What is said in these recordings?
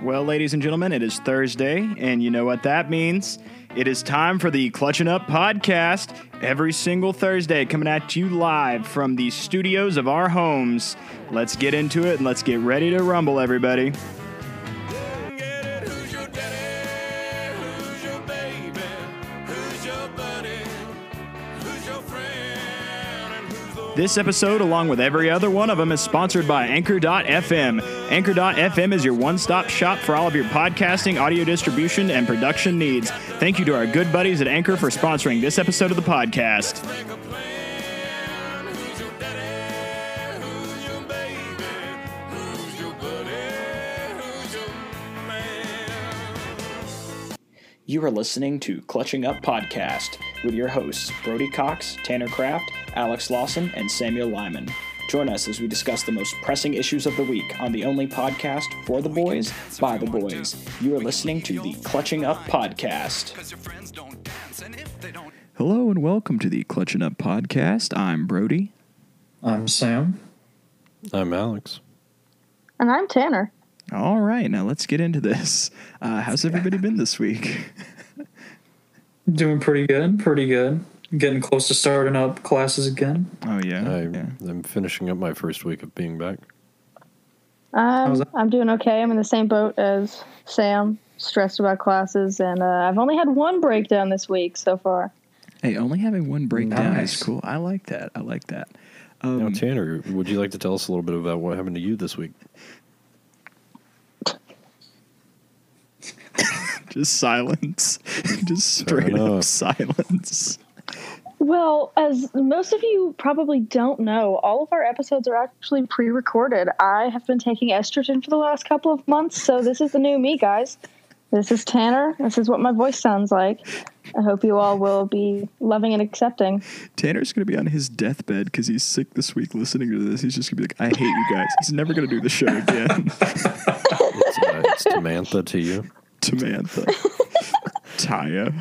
Well, ladies and gentlemen, it is Thursday, and you know what that means. It is time for the Clutching Up podcast. Every single Thursday, coming at you live from the studios of our homes. Let's get into it and let's get ready to rumble, everybody. This episode, along with every other one of them, is sponsored by Anchor.fm. Anchor.fm is your one stop shop for all of your podcasting, audio distribution, and production needs. Thank you to our good buddies at Anchor for sponsoring this episode of the podcast. You are listening to Clutching Up Podcast with your hosts, Brody Cox, Tanner Kraft, Alex Lawson, and Samuel Lyman. Join us as we discuss the most pressing issues of the week on the only podcast for the boys, by the boys. You are listening to the Clutching Up Podcast. Cause your friends don't dance, and if they don't Hello and welcome to the Clutching Up Podcast. I'm Brody. I'm Sam. I'm Alex. And I'm Tanner. All right, now let's get into this. Uh, how's everybody been this week? Doing pretty good, pretty good. Getting close to starting up classes again. Oh, yeah. I, yeah. I'm finishing up my first week of being back. Um, that? I'm doing okay. I'm in the same boat as Sam, stressed about classes, and uh, I've only had one breakdown this week so far. Hey, only having one breakdown Nice. is cool. I like that. I like that. Um, Now, Tanner, would you like to tell us a little bit about what happened to you this week? just silence. just straight up silence. Well, as most of you probably don't know, all of our episodes are actually pre recorded. I have been taking estrogen for the last couple of months, so this is the new me, guys. This is Tanner. This is what my voice sounds like. I hope you all will be loving and accepting. Tanner's going to be on his deathbed because he's sick this week listening to this. He's just going to be like, I hate you guys. He's never going to do the show again. It's, uh, it's Samantha to you. Samantha. Taya.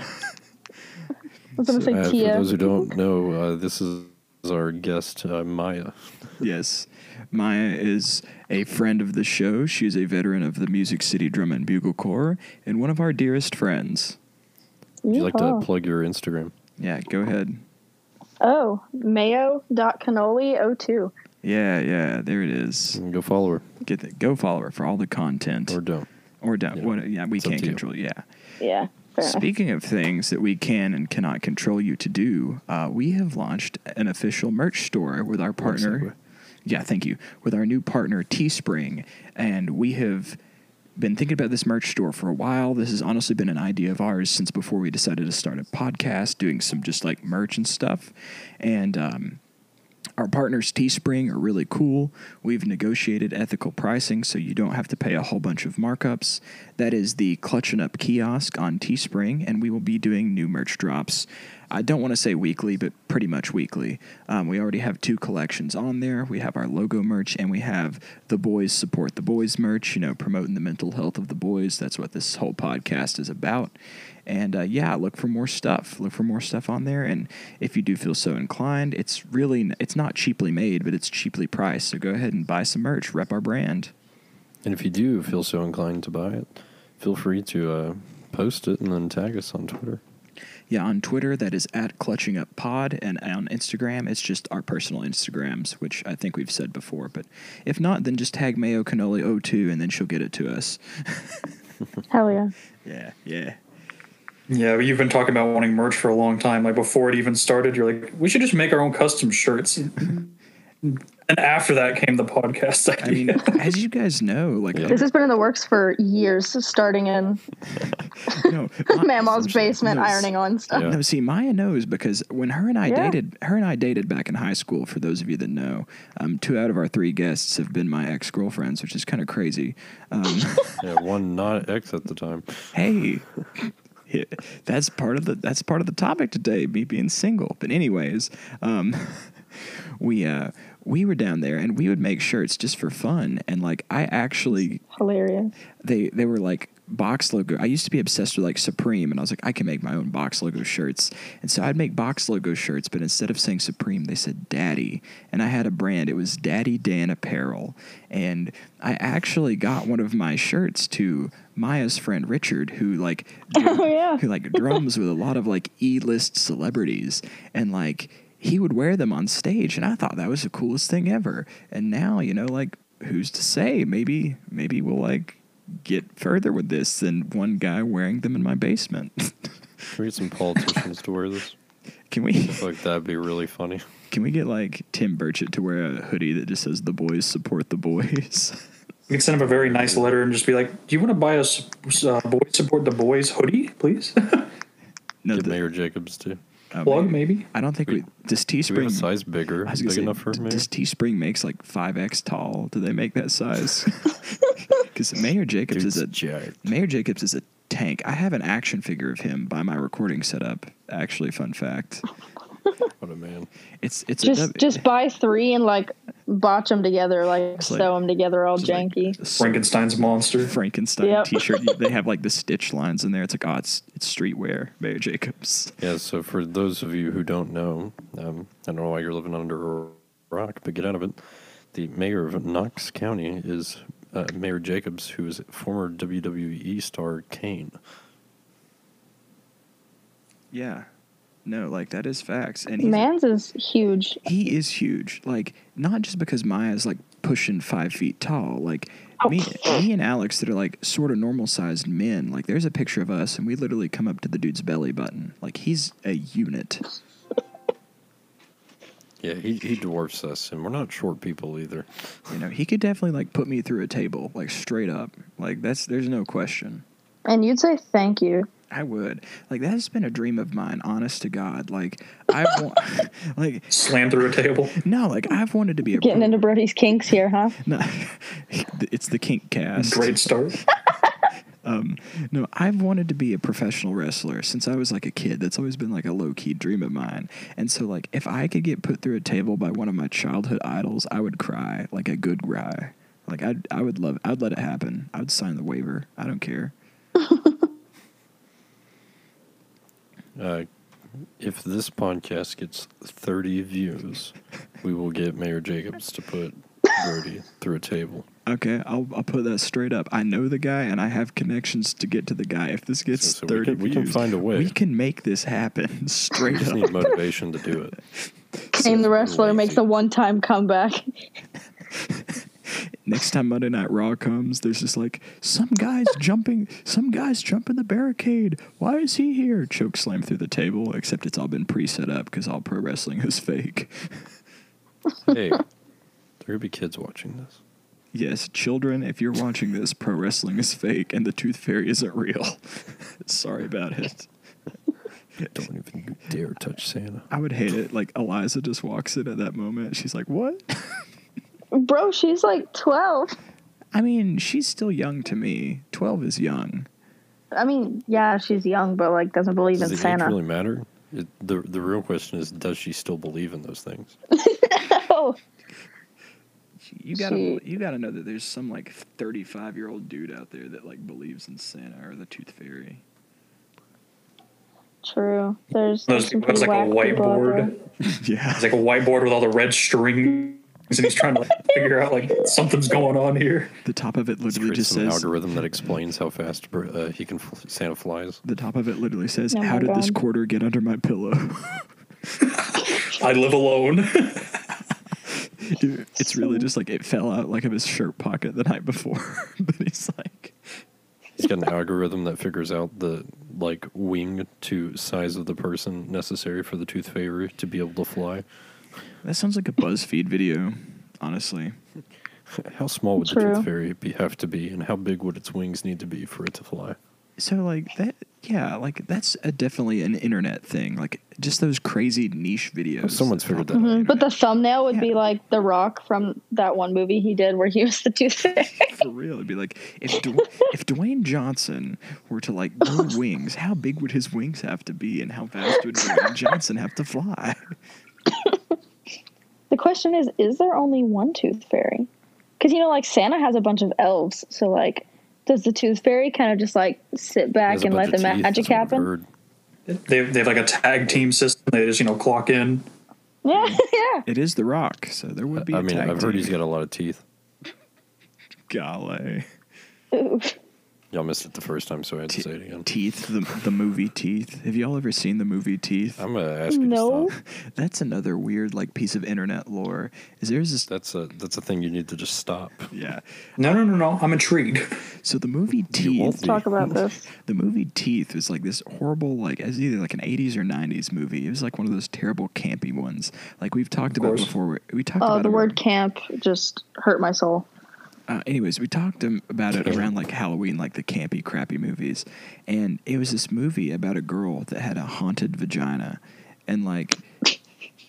I was going to say Uh, for those who don't know, uh, this is our guest, uh, Maya. Yes. Maya is a friend of the show. She is a veteran of the Music City Drum and Bugle Corps and one of our dearest friends. Would you like to plug your Instagram? Yeah, go ahead. Oh, mayo.cannoli02. Yeah, yeah, there it is. Go follow her Get the, go follow her for all the content. or don't. Or don't. Yeah. What, yeah, we It's can't to you. control. Yeah. Yeah, fair enough. Speaking of things that we can and cannot control you to do, uh, we have launched an official merch store with our partner. Yeah, thank you. With our new partner Teespring, and we have been thinking about this merch store for a while. This has honestly been an idea of ours since before we decided to start a podcast, doing some just like merch and stuff. And um, our partners Teespring are really cool. We've negotiated ethical pricing so you don't have to pay a whole bunch of markups. That is the Clutching Up kiosk on Teespring, and we will be doing new merch drops. I don't want to say weekly, but pretty much weekly. Um, we already have two collections on there. We have our logo merch, and we have the Boys Support the Boys merch, you know, promoting the mental health of the boys. That's what this whole podcast is about. And uh, yeah, look for more stuff. Look for more stuff on there. And if you do feel so inclined, it's really it's not cheaply made, but it's cheaply priced. So go ahead and buy some merch. Rep our brand. And if you do feel so inclined to buy it, feel free to uh, post it and then tag us on Twitter. Yeah, on Twitter that is at Clutching Up Pod, and on Instagram it's just our personal Instagrams, which I think we've said before. But if not, then just tag Mayo Cannoli 02 and then she'll get it to us. Hell yeah. Yeah, yeah. Yeah, but you've been talking about wanting merch for a long time. Like before it even started, you're like, we should just make our own custom shirts. and after that came the podcast I mean, as you guys know, like Yeah. This has been in the works for years, starting in no, my- basement, no, ironing on stuff. Yeah. No, see, Maya knows because when her and I Yeah. dated, her and I dated back in high school. For those of you that know, um, two out of our three guests have been my ex girlfriends, which is kind of crazy. Um, Yeah, one not ex at the time. hey, yeah, that's part of the that's part of the topic today, me being single. But anyways, um, we uh, we were down there and we would make shirts just for fun, and like I actually Hilarious. they they were like box logo. I used to be obsessed with like Supreme, and I was like, I can make my own box logo shirts. And so I'd make box logo shirts, but instead of saying Supreme, they said Daddy. And I had a brand. It was Daddy Dan Apparel. And I actually got one of my shirts to Maya's friend Richard, who like Oh, yeah. who like drums with a lot of like E-list celebrities, and like he would wear them on stage, and I thought that was the coolest thing ever. And now you know, like who's to say? Maybe maybe we'll like get further with this than one guy wearing them in my basement. Can we get some politicians to wear this? can we I feel like that'd be really funny. can we get like Tim Burchett to wear a hoodie that just says "The boys support the boys"? You can send him a very nice letter and just be like, "Do you want to buy us uh, boys support the boys hoodie, please?" no, Get the- Mayor Jacobs too. oh, Plug maybe. maybe. I don't think we, does Do we have Teespring a size bigger, I was big gonna say, enough for d- Mayor? does Teespring makes like five X tall? Do they make that size? Because Mayor Jacobs Dude's is a jacked. Mayor Jacobs is a tank. I have an action figure of him by my recording setup. Actually, fun fact. What a man. It's it's Just W- just buy three and like botch them together, like It's like- sew them together all it's like janky. Frankenstein's monster. Frankenstein Yep. T-shirt. They have like the stitch lines in there. It's like oh, it's it's streetwear. Mayor Jacobs. Yeah, so for those of you who don't know, um, I don't know why you're living under a rock, but get out of it. The mayor of Knox County is uh, Mayor Jacobs, who is former WWE star Kane. Yeah. No, like that is facts. And Man's is huge. he is huge. Like not just because Maya's like pushing five feet tall. Like Oh. me, me and Alex that are like sort of normal sized men. Like there's a picture of us, and we literally come up to the dude's belly button. Like he's a unit. Yeah, he, he dwarfs us, and we're not short people either. You know, he could definitely like put me through a table, like straight up. Like that's there's no question. And you'd say thank you. I would. Like that has been a dream of mine, honest to God. Like I've wa- like Slam through a table. no, like I've wanted to be a Getting pro- into Brody's kinks here, huh? No, it's the kink cast. Great start. No, I've wanted to be a professional wrestler since I was like a kid. That's always been like a low key dream of mine. And so, like, if I could get put through a table by one of my childhood idols, I would cry like a good cry. Like, I I would love, I'd let it happen. I would sign the waiver. I don't care. Uh, if this podcast gets 30 views, we will get Mayor Jacobs to put Brody through a table. Okay, I'll I'll put that straight up. I know the guy, and I have connections to get to the guy. If this gets So- so we thirty can- we can find a way. We can make this happen straight We just up. need motivation to do it. Kane the wrestler lazy. makes a one time comeback. Next time Monday Night Raw comes, there's just like some guys jumping, some guys jumping the barricade. Why is he here? Choke slam through the table. Except it's all been pre-set up because all pro wrestling is fake. Hey, there could be kids watching this. Yes, children, if you're watching this, pro wrestling is fake and the Tooth Fairy isn't real. Sorry about it. Don't even dare touch Santa. I would hate it. Like Eliza just walks in at that moment. She's like, "What?" Bro, she's like 12. I mean, she's still young to me. Twelve is young. I mean, yeah, she's young, but like doesn't believe Does in the age Santa. really matter? It, the the real question is, does she still believe in those things? Oh, You gotta She- you gotta know that there's some like 35 year old dude out there that like believes in Santa or the Tooth Fairy. true. There's, There's, there's some there's pretty like a whack people whiteboard. yeah. It's like a whiteboard with all the red strings, and he's trying to like, figure out like something's going on here. The top of it Let's literally create just some says algorithm that explains how fast uh, he can fl- Santa flies. the top of it literally says, Oh "How my did this quarter get under my pillow?" I live alone. Dude, it's really just like it fell out like of his shirt pocket the night before. but he's like, He's got an algorithm that figures out the like wing to size of the person necessary for the tooth fairy to be able to fly. that sounds like a BuzzFeed video, honestly. How small would the tooth fairy be, have to be, and how big would its wings need to be for it to fly? So like that, yeah, like that's a, definitely an internet thing. Like just those crazy niche videos. Someone's that figured that up on out. the mm-hmm. But the thumbnail would be like The Rock from that one movie he did where he was the tooth fairy. for real. It'd be like if Dw- if Dwayne Johnson were to like grow wings, how big would his wings have to be, and how fast would Dwayne Johnson have to fly? The question is, is there only one tooth fairy? Because you know, like Santa has a bunch of elves, so like Does the tooth fairy kind of just like sit back and let the magic that's what I've happen? They, they have like a tag team system. They just, you know, clock in. Yeah, yeah. It is The Rock, so there would be. I a mean, tag I've heard he's got a lot of teeth. Golly. Ooh. Y'all missed it the first time, so I had to say it again. Teeth, the, the movie Teeth. Have y'all ever seen the movie Teeth? I'm gonna ask you No. to stop. That's another weird like piece of internet lore. Is there's this That's a that's a thing you need to just stop. yeah. No, no, no, no. I'm intrigued. So the movie You won't Teeth, be. Talk about this. the movie Teeth was like this horrible like it was either like an 80s or 90s movie. It was like one of those terrible campy ones. Like we've talked about course. before. We talked Oh, about the it word camp just hurt my soul. Uh, anyways, we talked um, about it around like Halloween, like the campy, crappy movies, and it was this movie about a girl that had a haunted vagina, and like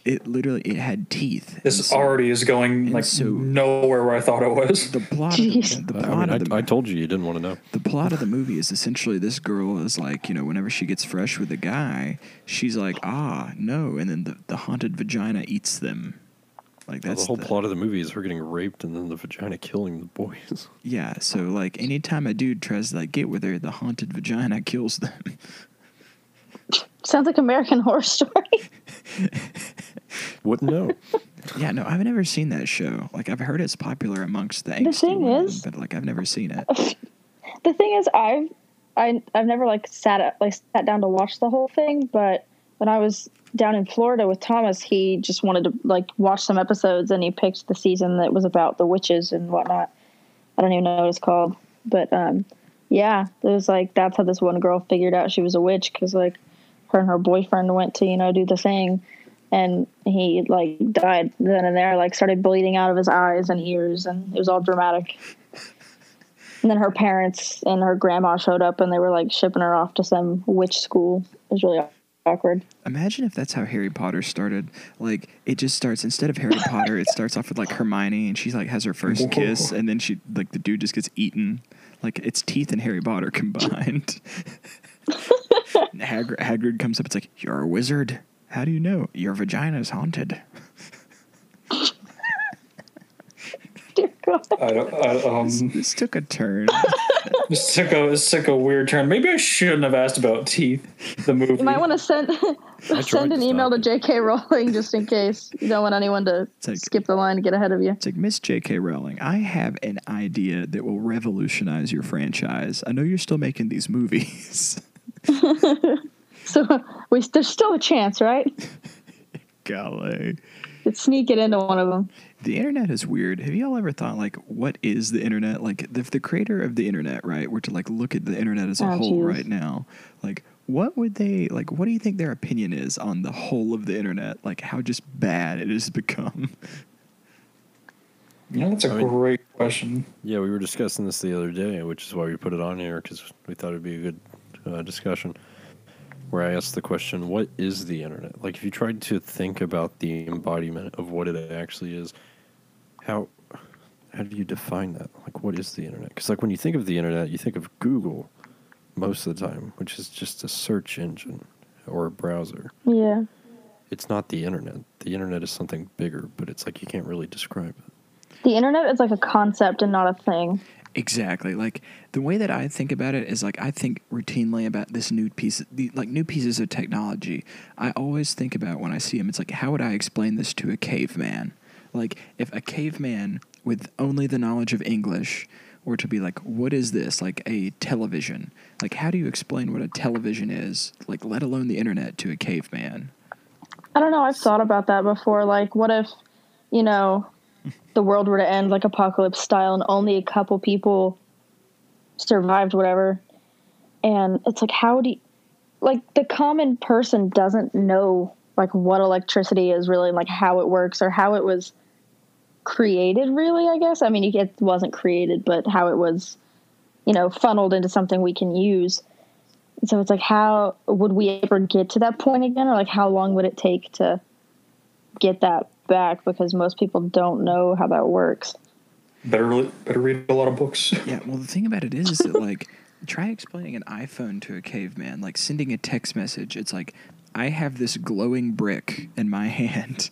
it literally it had teeth. This so already is going like so- nowhere where I thought it was. the plot. Jeez. Of the, the I, plot mean, of the I, I told you you didn't want to know. the plot of the movie is essentially this girl is like you know whenever she gets fresh with a guy, she's like ah no, and then the, the haunted vagina eats them. Like Well, that's the whole plot of the movie is her getting raped and then the vagina killing the boys. Yeah, so like anytime a dude tries to like get with her, the haunted vagina kills them. Sounds like American Horror Story. Wouldn't know. Yeah, no, I've never seen that show. Like I've heard it's popular amongst the. The thing women, is- but like I've never seen it. the thing is, I've I I've never like sat up, like sat down to watch the whole thing, but when I was down in Florida with Thomas, he just wanted to like watch some episodes, and he picked the season that was about the witches and whatnot. I don't even know what it's called, but um, yeah, it was like that's how this one girl figured out she was a witch because like her and her boyfriend went to you know do the thing, and he like died then and there, like started bleeding out of his eyes and ears, and it was all dramatic. And then her parents and her grandma showed up and they were like shipping her off to some witch school. It was really awkward. Imagine if that's how Harry Potter started. Like it just starts instead of Harry Potter, it starts off with like Hermione and she like has her first kiss, and then she like the dude just gets eaten. Like it's teeth and Harry Potter combined. Hagrid, Hagrid comes up. It's like you're a wizard. How do you know your vagina is haunted? Dear God. I don't, I, um, This took a turn. this took a this took a weird turn. Maybe I shouldn't have asked about teeth. The movie. You might want to send send an to email to J.K. Rowling just in case you don't want anyone to like- skip the line and get ahead of you. It's like Miss J.K. Rowling. I have an idea that will revolutionize your franchise. I know you're still making these movies. So we there's still a chance, right? Golly. Could sneak it into one of them. The internet is weird. Have y'all ever thought like what is the internet? Like if the creator of the internet, right, were to like look at the internet as a Oh, whole geez. right now, like what would they like what do you think their opinion is on the whole of the internet? Like how just bad it has become? You know, that's a I mean- great question. Yeah, we were discussing this the other day, which is why we put it on here because we thought it'd be a good uh, discussion. Where I asked the question, "What is the internet?" Like, if you tried to think about the embodiment of what it actually is, how how do you define that? Like, what is the internet? Because, like, when you think of the internet, you think of Google most of the time, which is just a search engine or a browser. Yeah. It's not the internet. The internet is something bigger, but it's like you can't really describe it. The internet is like a concept and not a thing. Exactly. Like the way that I think about it is like I think routinely about this new piece, the, like new pieces of technology. I always think about when I see them. It's like how would I explain this to a caveman? Like if a caveman with only the knowledge of English were to be like, what is this? Like a television. Like how do you explain what a television is? Like let alone the internet to a caveman. I don't know. I've thought about that before. Like, what if, you know, the world were to end like apocalypse style and only a couple people survived, whatever. And it's like, how do you, like, the common person doesn't know, like, what electricity is really, and, like, how it works or how it was created, really, I guess. I mean, it wasn't created, but how it was, you know, funneled into something we can use. So it's like, how would we ever get to that point again, or like, how long would it take to get that back? Because most people don't know how that works. Better better read a lot of books. Yeah, well, the thing about it is, is that like, try explaining an iPhone to a caveman, like sending a text message. It's like, I have this glowing brick in my hand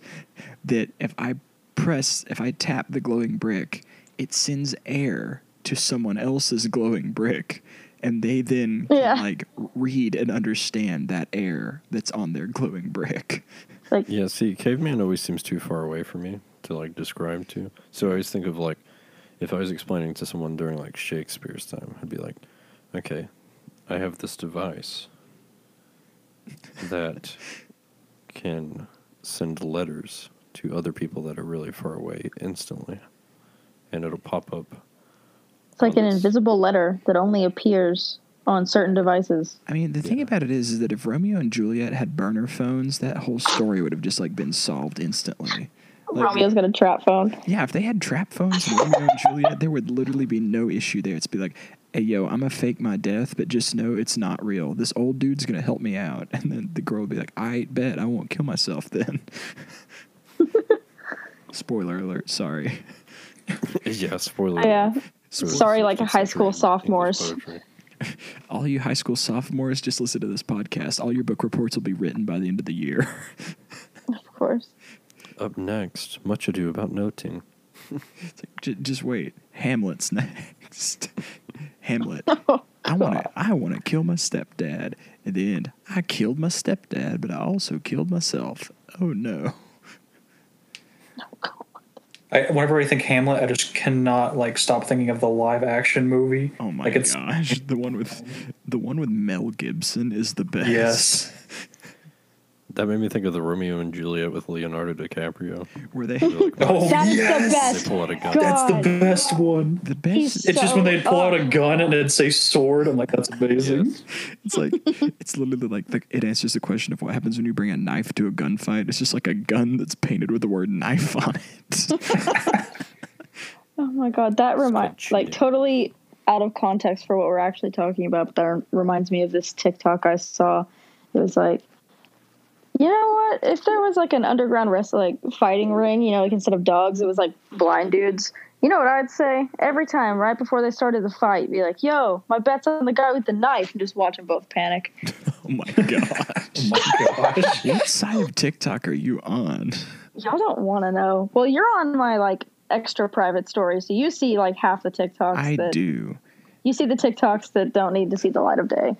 that if I press, if I tap the glowing brick, it sends air to someone else's glowing brick and they then can, like read and understand that air that's on their glowing brick. Like, Yeah, see, caveman always seems too far away for me to like describe to. So I always think of like if I was explaining to someone during like Shakespeare's time, I'd be like, okay, I have this device that can send letters to other people that are really far away instantly. And it'll pop up. it's like an Others. invisible letter that only appears on certain devices. I mean, the thing about it is, is that if Romeo and Juliet had burner phones, that whole story would have just like been solved instantly. Like, Romeo's got a trap phone. Yeah, if they had trap phones in Romeo and Juliet, there would literally be no issue there. It's be like, hey, yo, I'm gonna fake my death, but just know it's not real. This old dude's gonna help me out. And then the girl would be like, I bet I won't kill myself then. Spoiler alert, sorry. yeah, spoiler. Yeah. So Sorry, like 15th high school sophomores. All you high school sophomores, just listen to this podcast. All your book reports will be written by the end of the year. Of course. Up next, much ado about nothing. It's like, j- just wait. Hamlet's next. Hamlet. Oh, I want to. I want to kill my stepdad. At the end, I killed my stepdad, but I also killed myself. Oh no. Oh, I, whenever I think Hamlet, I just cannot like stop thinking of the live action movie. Oh my like it's, gosh. The one with the one with Mel Gibson is the best. Yes. That made me think of the Romeo and Juliet with Leonardo DiCaprio. Where they like, Oh, That is yes! the best. They pull out a gun. God. That's the best one. the best. He's- It's just when they'd pull out a gun and it'd say sword. I'm like, that's amazing. Yes. It's like it's literally like the, it answers the question of what happens when you bring a knife to a gunfight. It's just like a gun that's painted with the word knife on it. Oh my god, that reminds like totally out of context for what we're actually talking about, but that reminds me of this TikTok I saw. It was like, you know what? If there was like an underground wrestling like fighting ring, you know, like instead of dogs, it was like blind dudes. You know what I'd say? Every time, right before they started the fight, be like, "Yo, my bet's on the guy with the knife," and just watch them both panic. oh my god. Oh my gosh. Oh what side of TikTok are you on? Y'all don't want to know. Well, you're on my like extra private story, so you see like half the TikToks. I that, do. You see the TikToks that don't need to see the light of day.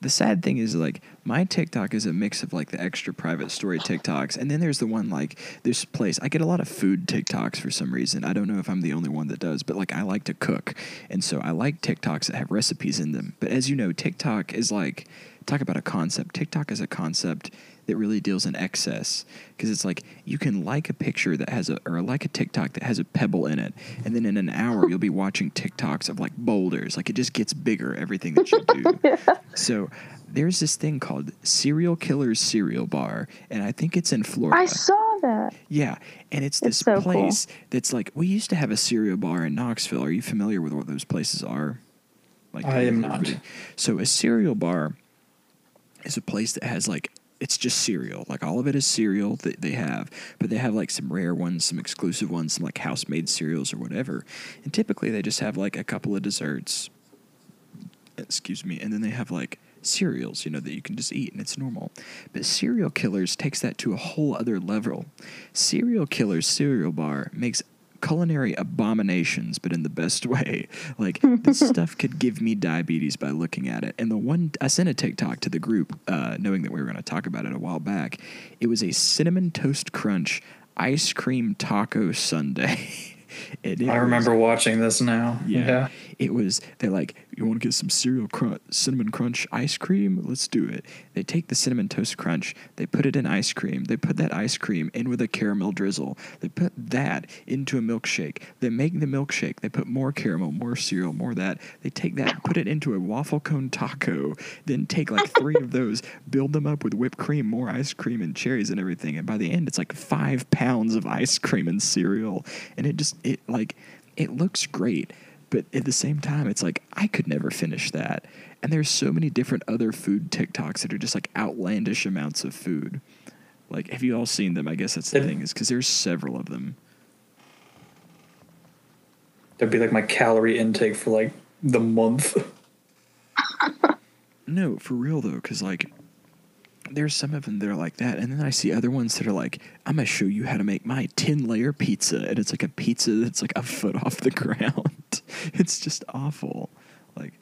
The sad thing is like my TikTok is a mix of like the extra private story TikToks, and then there's the one like this place. I get a lot of food TikToks for some reason. I don't know if I'm the only one that does, but like I like to cook, and so I like TikToks that have recipes in them. But as you know, TikTok is like talk about a concept. TikTok is a concept that really deals in excess because it's like you can like a picture that has a or like a TikTok that has a pebble in it, and then in an hour you'll be watching TikToks of like boulders. Like it just gets bigger everything that you do. So there's this thing called Serial Killer's Cereal Bar, and I think it's in Florida. I saw that. yeah, and it's It's this so cool. place that's like we used to have a cereal bar in Knoxville. Are you familiar with what those places are? Like I am not. So a cereal bar is a place that has like it's just cereal. Like all of it is cereal that they have, but they have like some rare ones, some exclusive ones, some like house made cereals or whatever. And typically they just have like a couple of desserts. Excuse me, and then they have like cereals, you know, that you can just eat and it's normal. But Serial Killers takes that to a whole other level. Serial Killers cereal bar makes culinary abominations, but in the best way. Like this stuff could give me diabetes by looking at it. And the one I sent a TikTok to the group, uh, knowing that we were going to talk about it a while back. It was a cinnamon toast crunch ice cream taco sundae. And it I was- remember watching this now. yeah. Yeah. It was, they're like, you want to get some cereal crunch, cinnamon crunch ice cream? Let's do it. They take the cinnamon toast crunch, they put it in ice cream, they put that ice cream in with a caramel drizzle, they put that into a milkshake, they make the milkshake, they put more caramel, more cereal, more that, they take that, put it into a waffle cone taco, then take like three of those, build them up with whipped cream, more ice cream, and cherries and everything. And by the end, it's like five pounds of ice cream and cereal. And it just, it like, it looks great but at the same time it's like i could never finish that. And there's so many different other food tiktoks that are just like outlandish amounts of food. Like have you all seen them? I guess that's the thing is because there's several of them. That'd be like my calorie intake for like the month. no for real though because like there's some of them that are like that and then i see other ones that are like i'm gonna show you how to make my 10 layer pizza and it's like a pizza that's like a foot off the ground not. It's just awful. Like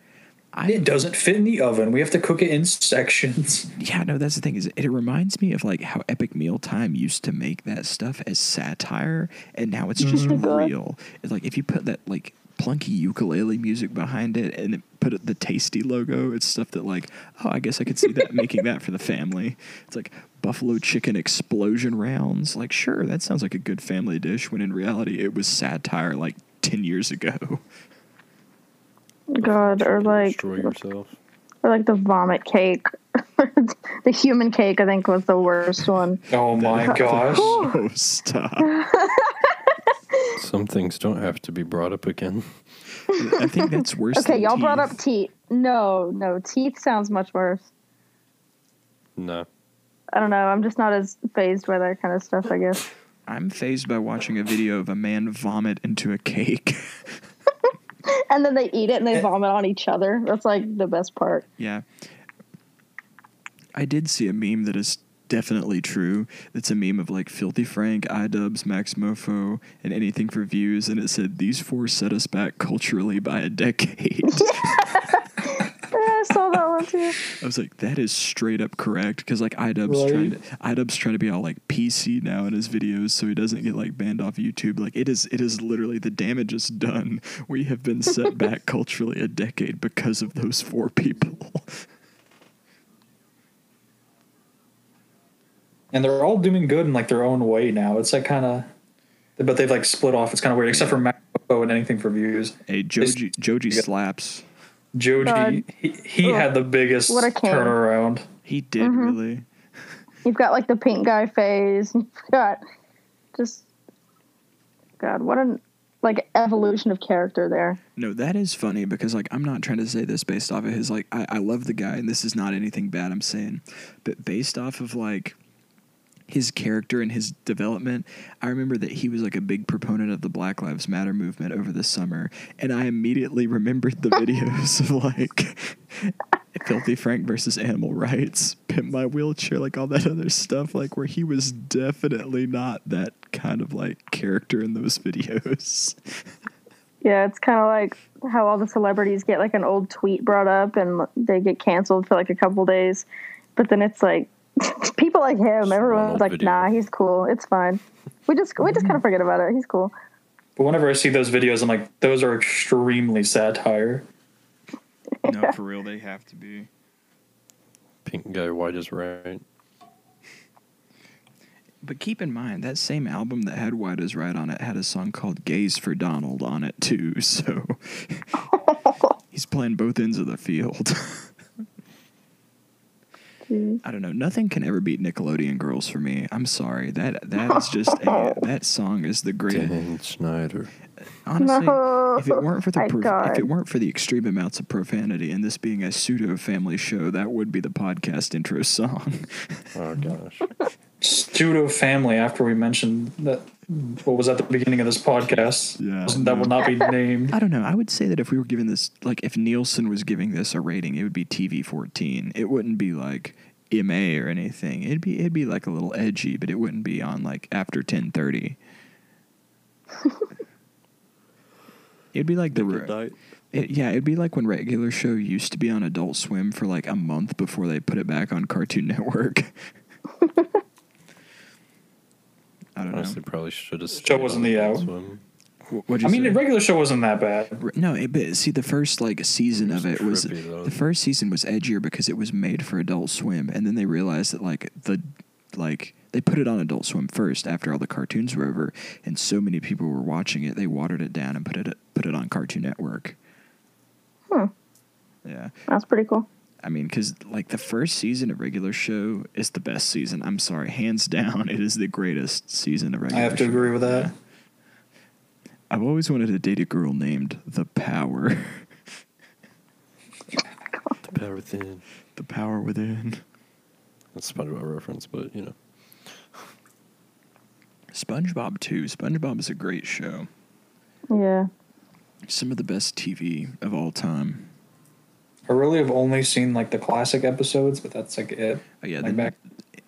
I It doesn't fit in the oven. We have to cook it in sections. yeah, no, that's the thing is it reminds me of like how Epic Mealtime used to make that stuff as satire, and now it's just God. real. It's like if you put that like plunky ukulele music behind it and it put it, the tasty logo, it's stuff that like oh, I guess I could see that making that for the family. It's like buffalo chicken explosion rounds. Like sure, that sounds like a good family dish. When in reality, it was satire like ten years ago. Oh God, or like, destroy yourself. or like the vomit cake. the human cake, I think, was the worst one. Oh my gosh. Oh, stop. Some things don't have to be brought up again. I think that's worse. Okay, than y'all brought teeth. up teeth. No, no, teeth sounds much worse. No. I don't know. I'm just not as phased by that kind of stuff, I guess. I'm phased by watching a video of a man vomit into a cake. And then they eat it and they vomit on each other. That's like the best part. yeah. I did see a meme that is definitely true. It's a meme of like Filthy Frank, iDubbbz, Maxmoefoe, and anything for views, and it said these four set us back culturally by a decade. Yeah, I saw that too. I was like, that is straight up correct because like iDubbbz trying to iDubbbz trying to be all like PC now in his videos, so he doesn't get like banned off YouTube. Like it is, it is literally the damage is done. We have been set back culturally a decade because of those four people. And they're all doing good in like their own way now. It's like kind of, but they've like split off. It's kind of weird, except for Macbo and anything for views. hey, Joji, Joji slaps. Joji, he, he Ugh. had the biggest What a king. turnaround. He did mm-hmm. really. You've got like the pink guy phase. You've got just God, what an like evolution of character there. No, that is funny because like I'm not trying to say this based off of his like I, I love the guy and this is not anything bad I'm saying, but based off of like his character and his development, I remember that he was like a big proponent of the Black Lives Matter movement over the summer, and I immediately remembered the videos of like Filthy Frank versus Animal Rights, Pimp My Wheelchair, like all that other stuff, like where he was definitely not that kind of like character in those videos. Yeah, it's kind of like how all the celebrities get like an old tweet brought up and they get canceled for like a couple days, but then it's like people like him. an Everyone's like, video. nah, he's cool. It's fine. We just we just kind of forget about it. He's cool. But whenever I see those videos, I'm like, those are extremely satire. no, for real, they have to be. Pink guy, white is right. But keep in mind that same album that had White is Right on it had a song called "Gaze for Donald" on it too. So he's playing both ends of the field. Mm-hmm. I don't know. Nothing can ever beat Nickelodeon Girls for me. I'm sorry. That that is just a, that song is the greatest. Dan Schneider. Honestly, No. if it weren't for the My prof- if it weren't for the extreme amounts of profanity and this being a pseudo family show, that would be the podcast intro song. Oh gosh. Pseudo family. After we mentioned that, what was at the beginning of this podcast? Yeah. that will not be named. I don't know. I would say that if we were giving this, like, if Nielsen was giving this a rating, it would be TV fourteen. It wouldn't be like MA or anything. It'd be it'd be like a little edgy, but it wouldn't be on like after ten thirty. it'd be like the re- it, yeah. It'd be like when regular show used to be on Adult Swim for like a month before they put it back on Cartoon Network. I don't Honestly, know. probably should have. Show wasn't the out. Swim. What'd you I mean, say? the regular show wasn't that bad. R- No, it, but see, the first like season It was of it was trippy, though. the first season was edgier because it was made for Adult Swim, and then they realized that like the like they put it on Adult Swim first after all the cartoons were over, and so many people were watching it, they watered it down and put it put it on Cartoon Network. Hmm. Yeah, That's pretty cool. I mean, because like the first season of regular show is the best season. I'm sorry, hands down, it is the greatest season of regular. I have to show. agree with that. I've always wanted to date a girl named The Power. The power within. the Power Within. That's a SpongeBob reference, but you know. SpongeBob too. SpongeBob is a great show. Yeah. Some of the best TV of all time. I really have only seen like the classic episodes, but that's like it. Oh, yeah, Like the- back-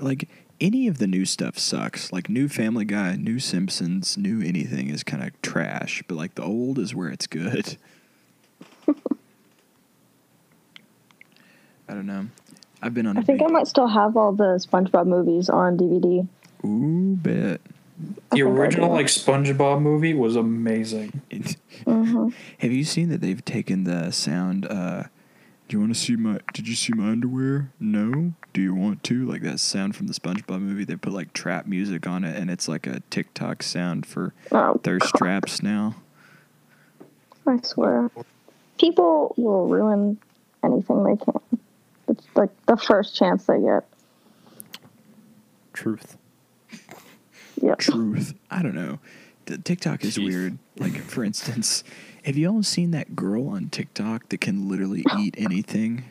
like any of the new stuff sucks. Like new Family Guy, new Simpsons, new anything is kind of trash. But like the old is where it's good. I don't know. I've been on. I think big- I might still have all the SpongeBob movies on DVD. Ooh, bet. The original like SpongeBob movie was amazing. It- hmm Have you seen that they've taken the sound? Uh, do you want to see my? Did you see my underwear? No. Do you want to? Like that sound from the SpongeBob movie. They put like trap music on it, and it's like a TikTok sound for Oh, thirst traps now. I swear. People will ruin anything they can. It's like the first chance they get. Truth. Yep. Truth. I don't know. The TikTok is Teeth. weird. Like for instance, have you all seen that girl on TikTok that can literally eat anything?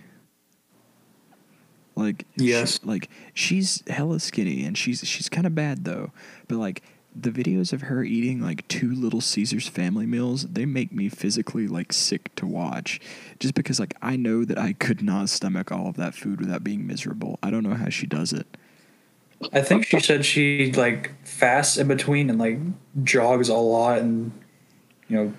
Like she- Yes. like she's hella skinny and she's she's kind of bad though. But like the videos of her eating like two little Caesar's family meals, they make me physically like sick to watch. Just because like I know that I could not stomach all of that food without being miserable. I don't know how she does it. I think she said she like fasts in between and like jogs a lot and you know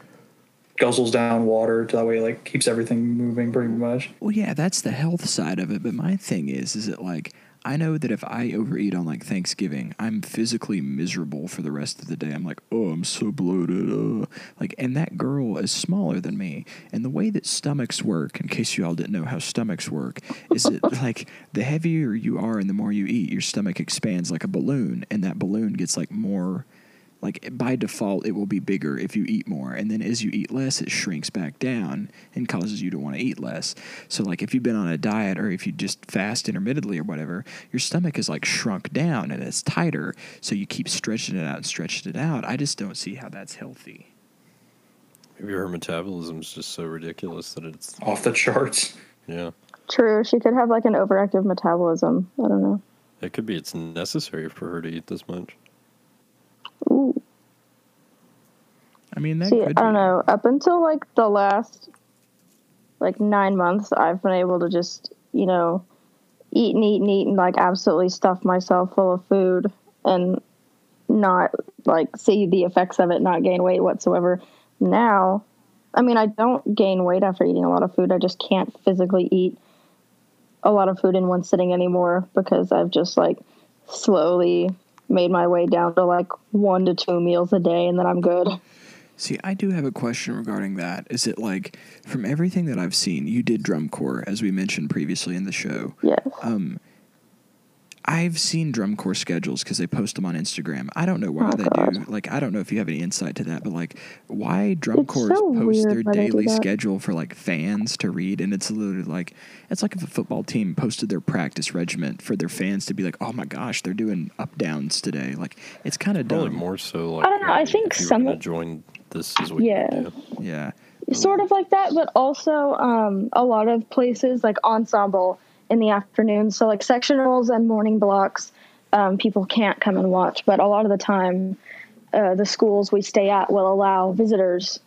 guzzles down water to that way like keeps everything moving pretty much. Well, yeah, that's the health side of it. But my thing is, is it like I know that if I overeat on like Thanksgiving, I'm physically miserable for the rest of the day. I'm like, oh, I'm so bloated. Uh. Like, and that girl is smaller than me. And the way that stomachs work, in case you all didn't know how stomachs work, is it like the heavier you are and the more you eat, your stomach expands like a balloon, and that balloon gets like more like by default it will be bigger if you eat more and then as you eat less it shrinks back down and causes you to want to eat less so like if you've been on a diet or if you just fast intermittently or whatever your stomach is like shrunk down and it's tighter so you keep stretching it out and stretching it out i just don't see how that's healthy Maybe her metabolism's just so ridiculous that it's Off the charts. yeah. True. She could have like an overactive metabolism. I don't know. It could be it's necessary for her to eat this much. Ooh. i mean that See, I don't be. know. Up until like the last like nine months, I've been able to just, you know, eat and eat and eat and like absolutely stuff myself full of food and not like see the effects of it, not gain weight whatsoever. Now, I mean, I don't gain weight after eating a lot of food. I just can't physically eat a lot of food in one sitting anymore because I've just like slowly made my way down to like one to two meals a day and then I'm good. See, I do have a question regarding that. Is it like, from everything that I've seen, you did drum corps, as we mentioned previously in the show. Yes. Um, I've seen drum corps schedules because they post them on Instagram. I don't know why Oh, they God. do. Like, I don't know if you have any insight to that, but like, why drum It's corps so post their why they do daily schedule for like fans to read, and it's literally like, it's like if a football team posted their practice regiment for their fans to be like, oh my gosh, they're doing up downs today. Like, it's kind of Probably dumb. more so like I don't know, I think if you were some gonna of- join this is what Yeah. you. Yeah. sort of like that, but also um, a lot of places like ensemble in the afternoon. So like sectionals and morning blocks, um, people can't come and watch. But a lot of the time, uh, the schools we stay at will allow visitors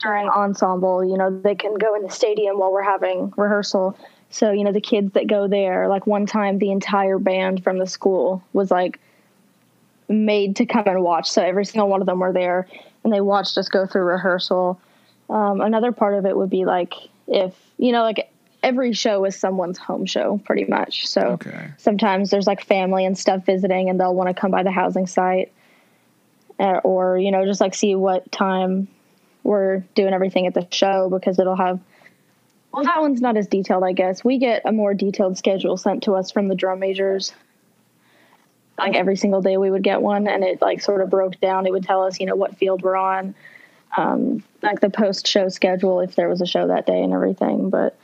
during ensemble. You know, they can go in the stadium while we're having rehearsal. So you know, the kids that go there, like one time, the entire band from the school was like made to come and watch. So every single one of them were there, and they watched us go through rehearsal. Um, another part of it would be like if you know, like every show is someone's home show, pretty much. So Okay. sometimes there's like family and stuff visiting, and they'll want to come by the housing site, uh, or you know, just like see what time we're doing everything at the show because it'll have. Well, that one's not as detailed, I guess. We get a more detailed schedule sent to us from the drum majors. Like every single day, we would get one, and it like sort of broke down. It would tell us, you know, what field we're on, um, like the post show schedule if there was a show that day and everything. But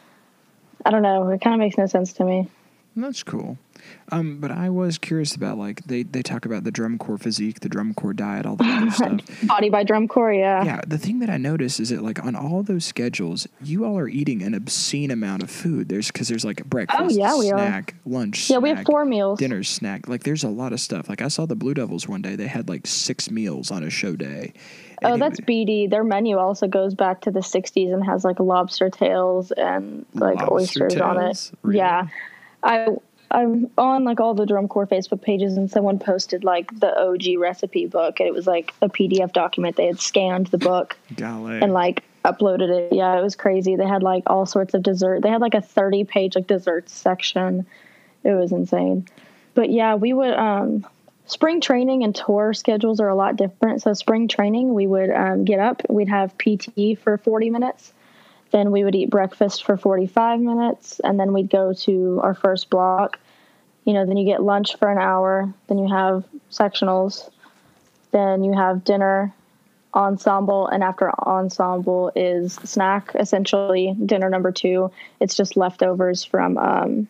I don't know. It kind of makes no sense to me. That's cool. Um, but I was curious about like they, they talk about the drum corps physique, the drum corps diet, all that other stuff. Body by Drum Corps, yeah. Yeah, the thing that I noticed is that like on all those schedules, you all are eating an obscene amount of food. There's because there's like breakfast, Oh, yeah, we are. snack, lunch, Yeah, we have four meals. dinner, snack. Like there's a lot of stuff. Like I saw the Blue Devils one day; they had like six meals on a show day. Oh, that's BD. Their menu also goes back to the 60s and has like lobster tails and like Lobster oysters on it. Really? Yeah. I I'm on like all the drum corps Facebook pages, and someone posted like the OG recipe book, and it was like a PDF document. They had scanned the book Golly. and like uploaded it. Yeah, it was crazy. They had like all sorts of dessert. They had like a 30 page like desserts section. It was insane. But yeah, we would um spring training and tour schedules are a lot different. So spring training, we would um, get up, we'd have PT for 40 minutes. Then we would eat breakfast for 45 minutes and then we'd go to our first block. You know, then you get lunch for an hour, then you have sectionals, then you have dinner, ensemble and after ensemble is snack essentially dinner number two it's just leftovers from um,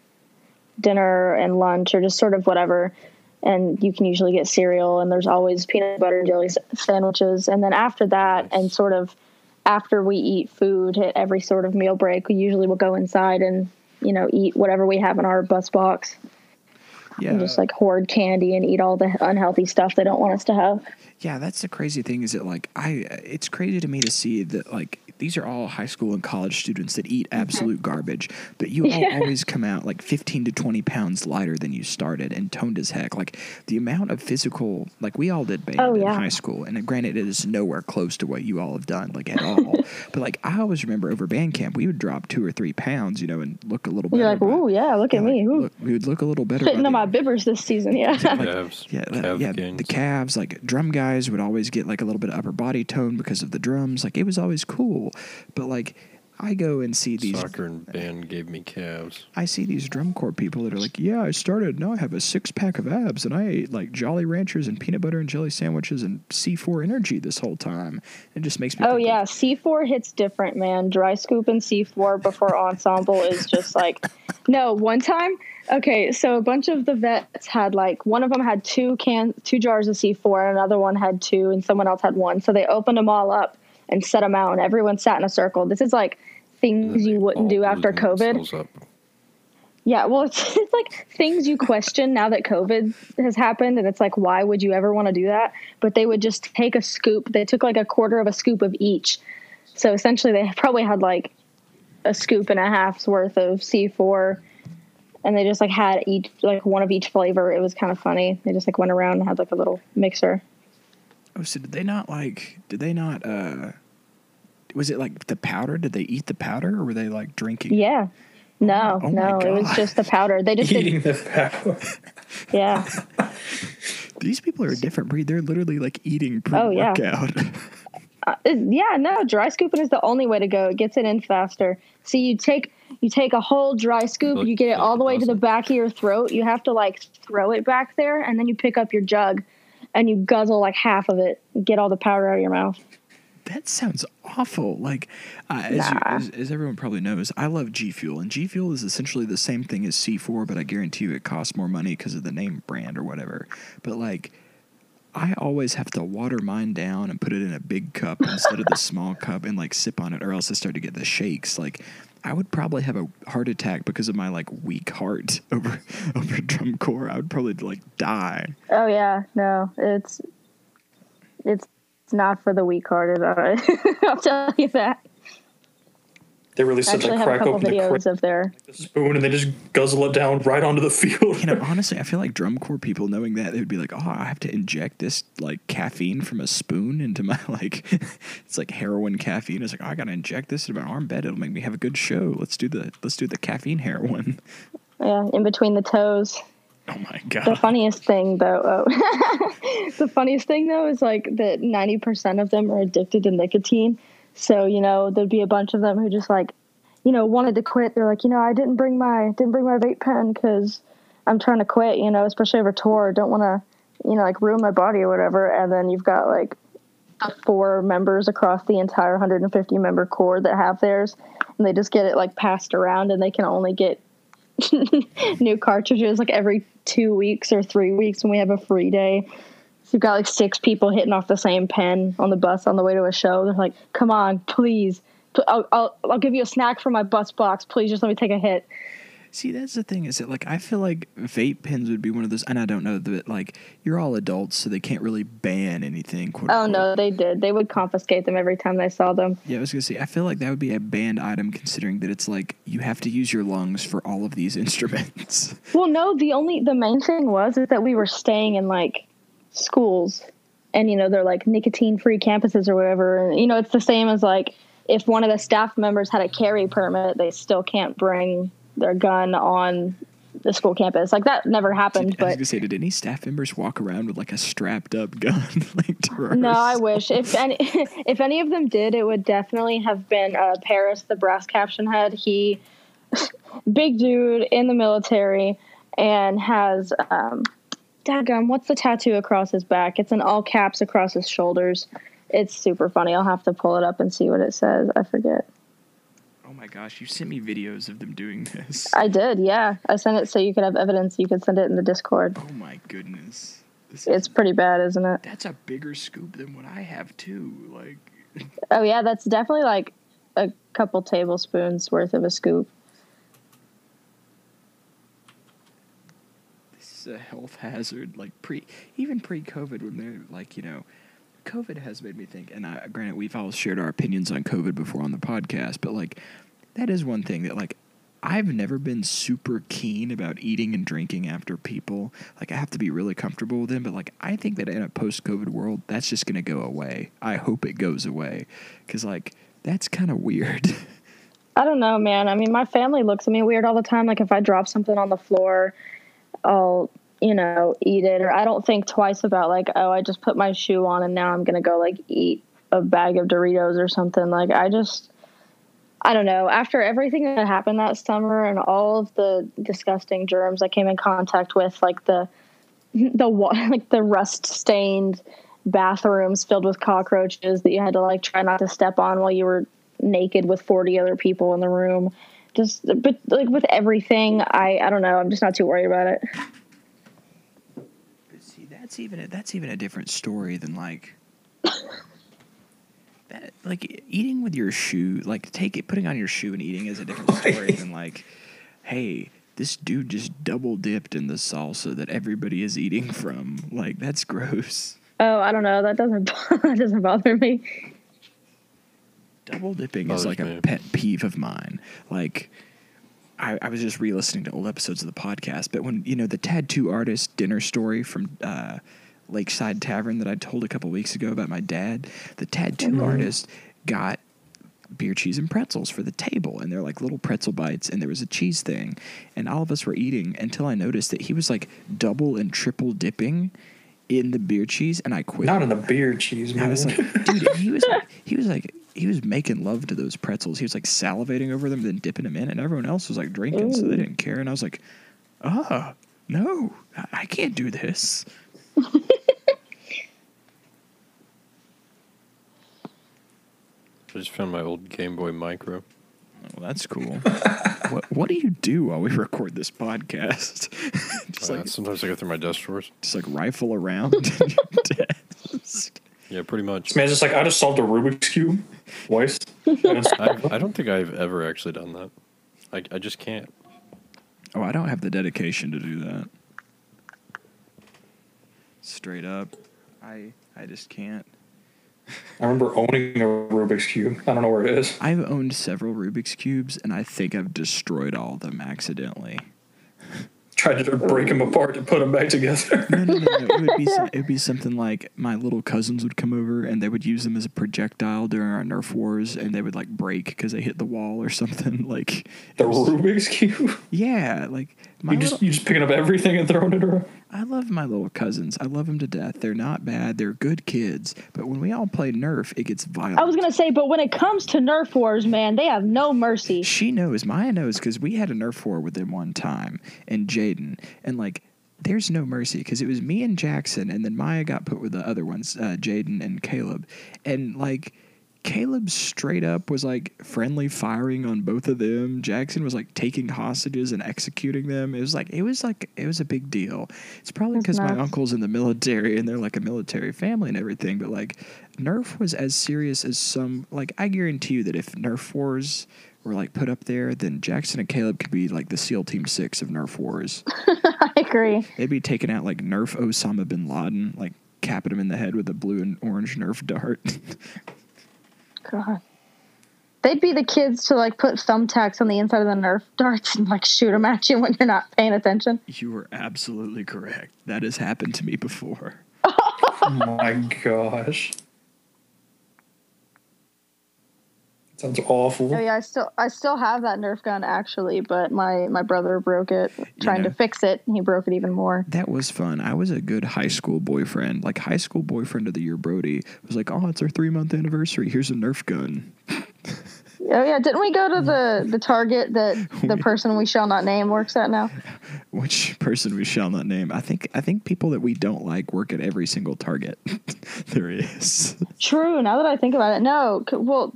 dinner and lunch or just sort of whatever and you can usually get cereal and there's always peanut butter and jelly sandwiches. And then after that and sort of after we eat food at every sort of meal break we usually will go inside and you know eat whatever we have in our bus box. Yeah. and just like hoard candy and eat all the unhealthy stuff they don't want us to have. Yeah, that's the crazy thing is that like I it's crazy to me to see that like these are all high school and college students that eat absolute garbage, but you all always come out like 15 to 20 pounds lighter than you started and toned as heck. Like the amount of physical, like we all did band Oh, in high school, and uh, granted it is nowhere close to what you all have done, like at all. but like I always remember over band camp, we would drop two or three pounds, you know, and look a little better. you're like by- ooh yeah look yeah, at me like, look- we would look a little better. fitting by on my bibbers this season yeah Calves. yeah, that- yeah. gains. The calves, like drum guys, would always get like a little bit of upper body tone because of the drums. Like it was always cool. But like I go and see these. Soccer and band gave me calves. I see these drum corps people that are like, yeah, I started. Now I have a six pack of abs, and I ate like Jolly Ranchers and peanut butter and jelly sandwiches and C4 Energy this whole time. It just makes me. Oh think, yeah, like, C4 hits different, man. Dry scoop and C4 before ensemble is just like no. One time, okay, so a bunch of the vets had like one of them had two can two jars of C4, and another one had two, and someone else had one. So they opened them all up and set them out, and everyone sat in a circle. This is like things you wouldn't do after COVID. Yeah, well, it's, it's like things you question now that COVID has happened, and it's like, why would you ever want to do that? But they would just take a scoop. They took like a quarter of a scoop of each. So essentially, they probably had like a scoop and a half's worth of C4, and they just like had each like one of each flavor. It was kind of funny. They just like went around and had like a little mixer. Oh, so did they not like? Did they not? uh Was it like the powder? Did they eat the powder, or were they like drinking? Yeah. No, Oh no, it was just the powder. They just Eating did, the power. yeah. These people are a different breed. They're literally like eating Oh, yeah. Uh, yeah, no, dry scooping is the only way to go. It gets it in faster. See, you take you take a whole dry scoop, Look, you get it all the a way to the back of your throat. You have to like throw it back there, and then you pick up your jug, and you guzzle like half of it, get all the powder out of your mouth. That sounds awful. Like, uh, as, you, as, as everyone probably knows, I love G Fuel, and G Fuel is essentially the same thing as C4, but I guarantee you it costs more money because of the name brand or whatever. But like, I always have to water mine down and put it in a big cup instead of the small cup and like sip on it, or else I start to get the shakes. Like, I would probably have a heart attack because of my like weak heart over over drum corps. I would probably like die. Oh yeah, no, it's it's it's not for the weak-hearted. uh, I'll tell you that. They really I said actually to a crack open the, videos cra- of their the spoon and they just guzzle it down right onto the field. You know, honestly, I feel like drum corps people knowing that they would be like, "Oh, I have to inject this like caffeine from a spoon into my like, it's like heroin caffeine." It's like, oh, I gotta inject this into my arm bed. It'll make me have a good show. Let's do the let's do the caffeine heroin. yeah in between the toes. Oh my god. The funniest thing, though, oh. the funniest thing though is like that ninety percent of them are addicted to nicotine. So you know, there'd be a bunch of them who just like, you know, wanted to quit. They're like, you know, I didn't bring my didn't bring my vape pen because I'm trying to quit. You know, especially over tour. Don't want to, you know, like ruin my body or whatever. And then you've got like four members across the entire 150 member corps that have theirs, and they just get it like passed around, and they can only get new cartridges like every two weeks or three weeks when we have a free day. So you've got like six people hitting off the same pen on the bus on the way to a show. They're like, "Come on, please, I'll, I'll, I'll give you a snack from my bus box. Please, just let me take a hit." See, that's the thing is that like I feel like vape pens would be one of those, and I don't know that like you're all adults, so they can't really ban anything. Quote, Oh unquote. no, they did. They would confiscate them every time they saw them. Yeah, I was gonna say I feel like that would be a banned item, considering that it's like you have to use your lungs for all of these instruments. Well, no, the only the main thing was is that we were staying in like schools, and you know they're like nicotine free campuses or whatever. And you know it's the same as like if one of the staff members had a carry permit, they still can't bring their gun on the school campus. Like that never happened, I was but gonna say, did any staff members walk around with like a strapped up gun, like to no, I wish if any if any of them did, it would definitely have been uh, Paris, the brass caption head. He big dude in the military and has um, daggum, what's the tattoo across his back? It's in all caps across his shoulders. It's super funny. I'll have to pull it up and see what it says. I forget. My gosh, you sent me videos of them doing this. I did, yeah. I sent it so you could have evidence. You could send it in the Discord. oh my goodness, this It's pretty bad, isn't it? that's a bigger scoop than what I have too. Like, Oh yeah, that's definitely like a couple tablespoons worth of a scoop. this is a health hazard. Like pre, even pre-COVID, when they're like, you know, COVID has made me think. And I, granted, we've all shared our opinions on COVID before on the podcast, but like, that is one thing that like. I've never been super keen about eating and drinking after people. Like I have to be really comfortable with them, but like I think that in a post-COVID world, that's just going to go away. I hope it goes away cuz like that's kind of weird. I don't know, man. I mean, my family looks at me weird all the time. Like if I drop something on the floor, I'll, you know, eat it. Or I don't think twice about like, oh, I just put my shoe on and now I'm gonna go like eat a bag of Doritos or something. Like I just, I don't know. After everything that happened that summer and all of the disgusting germs I came in contact with, like the the like the rust stained bathrooms filled with cockroaches that you had to like try not to step on while you were naked with 40 other people in the room. Just but like with everything i i don't know. I'm just not too worried about it. But see, that's even a, that's even a different story than like that. Like eating with your shoe, like take it, putting on your shoe and eating is a different story than like, hey, this dude just double dipped in the salsa that everybody is eating from. Like that's gross. oh i don't know that doesn't that doesn't bother me Double dipping is Bothers like a pet peeve of mine. Like. I, I was just re-listening to old episodes of the podcast, but when you know the tattoo artist dinner story from uh, Lakeside Tavern that I told a couple weeks ago about my dad, the tattoo artist got beer cheese and pretzels for the table and they're like little pretzel bites and there was a cheese thing and all of us were eating until I noticed that he was like double and triple dipping in the beer cheese and I quit. Not in the beer cheese, I was like, dude, he was like, he was like, he was making love to those pretzels. He was like salivating over them, then dipping them in, and everyone else was like drinking, so they didn't care. And I was like, ah, no, I- I can't do this. I just found my old Game Boy Micro. Well, that's cool. what What do you do while we record this podcast? just Uh, like sometimes I go through my desk drawers. just like rifle around your desk. Yeah, pretty much. Man, just like I just solved a Rubik's cube twice. And it's- I, I don't think I've ever actually done that. I, I just can't. Oh, I don't have the dedication to do that. Straight up, I I just can't. I remember owning a Rubik's cube. I don't know where it is. I've owned several Rubik's cubes, and I think I've destroyed all of them accidentally. Tried to break them apart to put them back together. No, no, no, no. It would be some, it would be something like my little cousins would come over, and they would use them as a projectile during our Nerf wars, and they would like break because they hit the wall or something. Like, The was- Rubik's cube. yeah, like my You just little- you just picking up everything and throwing it around. I love my little cousins. I love them to death. They're not bad. They're good kids. But when we all play Nerf, it gets violent. i was gonna say but when it comes to nerf wars man they have no mercy She knows. Maya knows because we had a Nerf war with them one time and Jaden, and like, there's no mercy because it was me and Jackson, and then Maya got put with the other ones, uh, Jaden and Caleb, and like, Caleb straight up was like friendly firing on both of them. Jackson was like taking hostages and executing them. It was like it was like it was a big deal. It's probably because my uncle's in the military and they're like a military family and everything. But like Nerf was as serious as some. Like I guarantee you that if Nerf wars were like put up there, then Jackson and Caleb could be like the SEAL Team Six of Nerf wars. I agree. They'd be taking out like Nerf Osama bin Laden, like capping him in the head with a blue and orange Nerf dart. God. They'd be the kids to like put thumbtacks on the inside of the Nerf darts and like shoot them at you when you're not paying attention. you were absolutely correct. That has happened to me before. Oh my gosh. Sounds awful. Oh yeah, I still I still have that Nerf gun actually, but my my brother broke it trying know. to fix it, and he broke it even more. That was fun. I was a good high school boyfriend. Like high school boyfriend of the year, Brody was like, "Oh, it's our three month anniversary. Here's a Nerf gun." Oh yeah, didn't we go to the the Target that the person we shall not name works at now? Which person we shall not name. I think I think people that we don't like work at every single Target. there is. True. Now that I think about it, no. Well,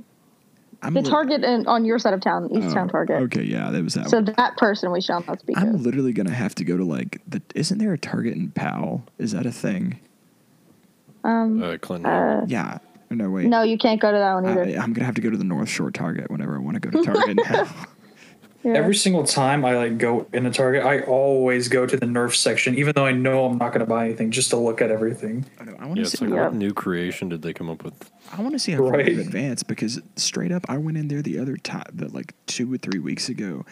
I'm the li- Target in, on your side of town, East Town Oh, Target. Okay, yeah, that was that. So one. that person we shall not speak I'm of. literally gonna have to go to like the. Isn't there a Target in Powell? Is that a thing? Um, Uh, Clinton. uh, Yeah. No wait. no, you can't go to that one either. I, I'm gonna have to go to the North Shore Target whenever I want to go to Target now. Yeah. Every single time I like go in a Target, I always go to the Nerf section, even though I know I'm not going to buy anything, just to look at everything. I, know, I want to it's see. like Yep. what new creation did they come up with? I want to see how far they've advanced because straight up, I went in there the other time, the, like two or three weeks ago,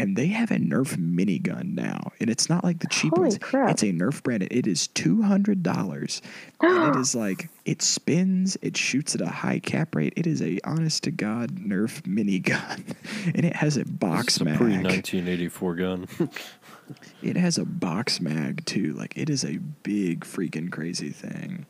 and they have a Nerf minigun now, and it's not like the cheap Holy ones. crap. It's a Nerf brand. It is two hundred dollars, and it is like it spins. It shoots at a high cap rate. It is a honest to god Nerf minigun, and it has a box It's a mag. pre 1984 gun. It has a box mag too. Like it is a big freaking crazy thing.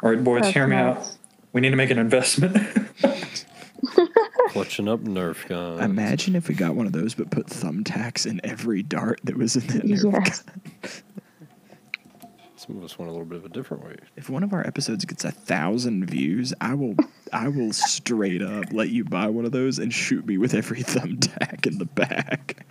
All right, boys, That's hear me nuts. out. We need to make an investment. Clutching up Nerf guns. Imagine if we got one of those, but put thumbtacks in every dart that was in that Nerf Yes. gun. Some of us went a little bit of a different way. If one of our episodes gets a thousand views, I will, I will straight up let you buy one of those and shoot me with every thumbtack in the back.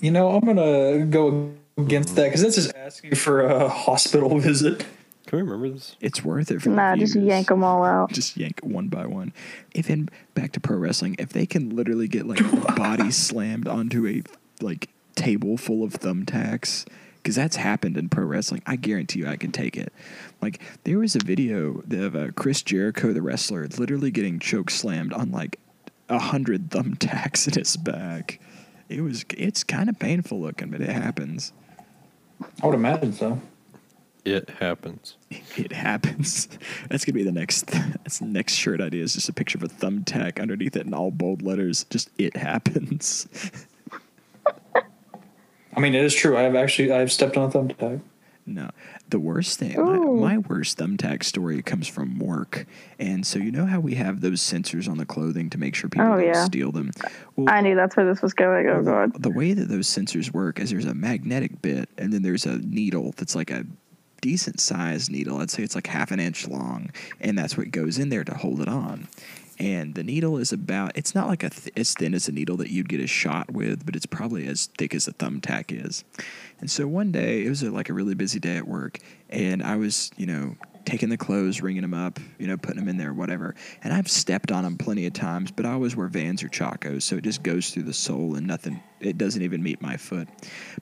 you know, I'm going to go against that because that's just asking for a hospital visit. Can we remember this? It's worth it for Nah, the just yank them all out. Just yank one by one. If in back to pro wrestling, if they can literally get like body slammed onto a like table full of thumbtacks, because that's happened in pro wrestling, I guarantee you I can take it. Like there was a video of uh, Chris Jericho, the wrestler, literally getting choke slammed on like a hundred thumbtacks in his back. It was it's kind of painful looking, but it happens. I would imagine so. It happens. It happens. That's gonna be the next. That's the next shirt idea. Is just a picture of a thumbtack underneath it in all bold letters. Just it happens. I mean, it is true. I have actually I've stepped on a thumbtack. No, the worst thing. My, my worst thumbtack story comes from work, and so you know how we have those sensors on the clothing to make sure people Oh, don't yeah. steal them. Well, I knew that's where this was going. Oh Well, god. The way that those sensors work is there's a magnetic bit and then there's a needle that's like a decent sized needle. I'd say it's like half an inch long, and that's what goes in there to hold it on. And the needle is about, it's not like a th- as thin as a needle that you'd get a shot with, but it's probably as thick as a thumbtack is. And so one day, it was a, like a really busy day at work, and I was, you know, taking the clothes, ringing them up, you know, putting them in there, whatever. And I've stepped on them plenty of times, but I always wear Vans or Chacos, so it just goes through the sole and nothing, it doesn't even meet my foot.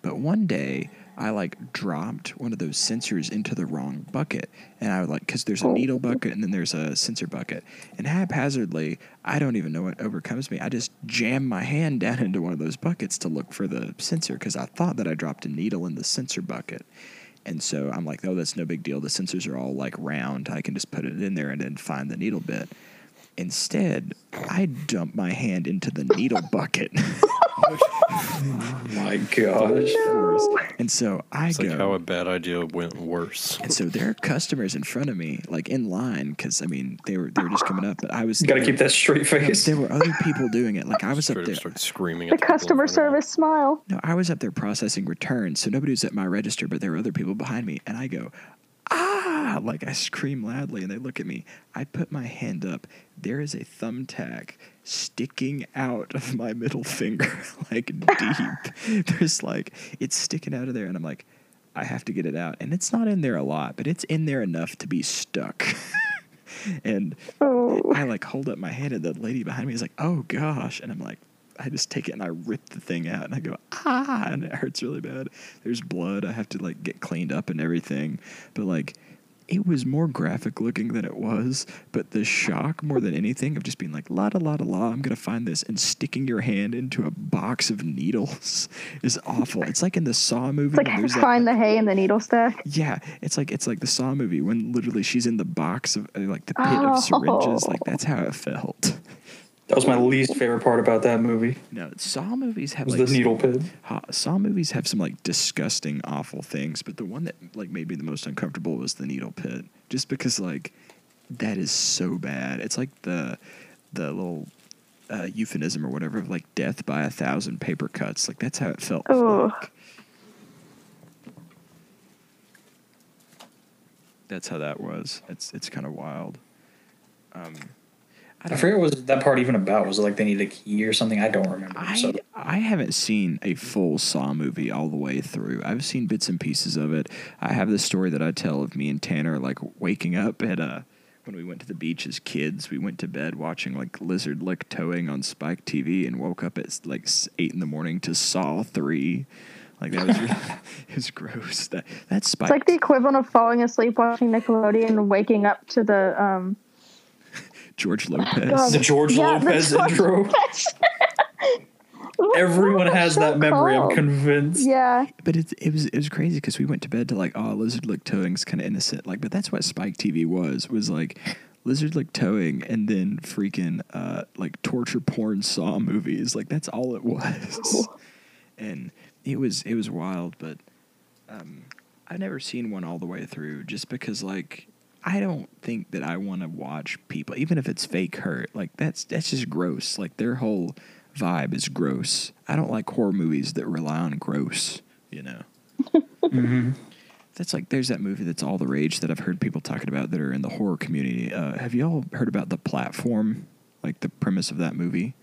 But one day, I like dropped one of those sensors into the wrong bucket. And I would like, because there's a oh. needle bucket and then there's a sensor bucket. And haphazardly, I don't even know what overcomes me. I just jam my hand down into one of those buckets to look for the sensor because I thought that I dropped a needle in the sensor bucket. And so I'm like, oh, that's no big deal. The sensors are all like round. I can just put it in there and then find the needle bit. Instead, I dump my hand into the needle bucket. My gosh. And so I It's go. like how a bad idea went worse. And so there are customers in front of me, like in line, because I mean they were they were just coming up, but I was You got to keep that straight face. There were other people doing it. Like I was up there. up start screaming The at people in customer front of you. service smile. No, I was up there processing returns, so nobody was at my register, but there were other people behind me, and I go, ah, ah, like I scream loudly and they look at me. I put my hand up. There is a thumbtack sticking out of my middle finger, like deep. There's like, it's sticking out of there. And I'm like, I have to get it out. And it's not in there a lot, but it's in there enough to be stuck. and Oh. I like hold up my hand and the lady behind me is like, oh gosh. And I'm like, I just take it and I rip the thing out and I go, ah, and it hurts really bad. There's blood. I have to like get cleaned up and everything. But like, it was more graphic looking than it was. But the shock more than anything of just being like, la da la da la, I'm going to find this and sticking your hand into a box of needles is awful. It's like in the Saw movie. It's like there's that- find the hay in the needle stack. yeah, it's like it's like the Saw movie when literally she's in the box of uh, like the pit Oh. of syringes. Like that's how it felt. That was my least favorite part about that movie. No, Saw movies have Was like the needle pit. Ha- Saw movies have some like disgusting, awful things, but the one that like made me the most uncomfortable was the needle pit, just because like that is so bad. It's like the the little uh, euphemism or whatever of like death by a thousand paper cuts. Like that's how it felt. Ugh. Like. That's how that was. It's it's kind of wild. Um, I I don't forget what was that part even about. Was it like they needed a key or something? I don't remember. I, so I haven't seen a full Saw movie all the way through. I've seen bits and pieces of it. I have the story that I tell of me and Tanner like waking up at uh when we went to the beach as kids. We went to bed watching like Lizard Lick Towing on Spike TV and woke up at like eight in the morning to Saw three. Like that was really, it was gross. That that's Spike. It's like the equivalent of falling asleep watching Nickelodeon and waking up to the um. George Lopez. God. the George Yeah, the Lopez George intro. What's Everyone has show that memory. I'm convinced. Yeah, But it it was it was crazy because we went to bed to like oh lizard lick towing's kind of innocent like but that's what Spike TV was was like lizard lick towing and then freaking uh like torture porn saw movies like that's all it was and it was it was wild but um I've never seen one all the way through just because like I don't think that I want to watch people even if it's fake hurt like that's that's just gross like their whole vibe is gross. I don't like horror movies that rely on gross, you know. hmm That's like there's that movie that's all the rage that I've heard people talking about that are in the horror community. Uh, have y'all heard about the platform? Like the premise of that movie?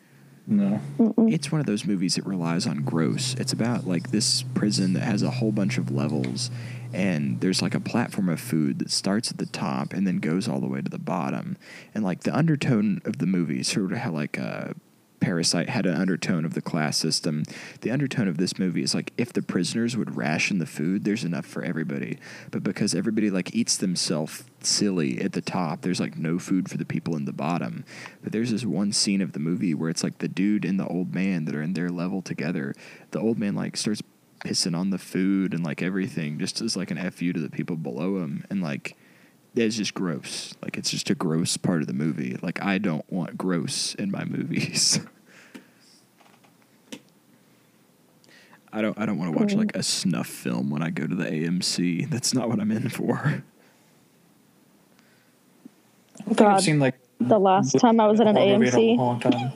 No. It's one of those movies that relies on gross. It's about like this prison that has a whole bunch of levels, and there's like a platform of food that starts at the top and then goes all the way to the bottom. And like the undertone of the movie, sort of how like a Parasite had an undertone of the class system. The undertone of this movie is like if the prisoners would ration the food, there's enough for everybody. But because everybody like eats themselves silly at the top, there's like no food for the people in the bottom. But there's this one scene of the movie where it's like the dude and the old man that are in their level together. The old man like starts pissing on the food and like everything just as like an fu to the people below him and like it's just gross like it's just a gross part of the movie like i don't want gross in my movies i don't i don't want to watch like a snuff film when i go to the amc that's not what i'm in for I don't I've God. seen like the last time I was at an horror a AMC. long time.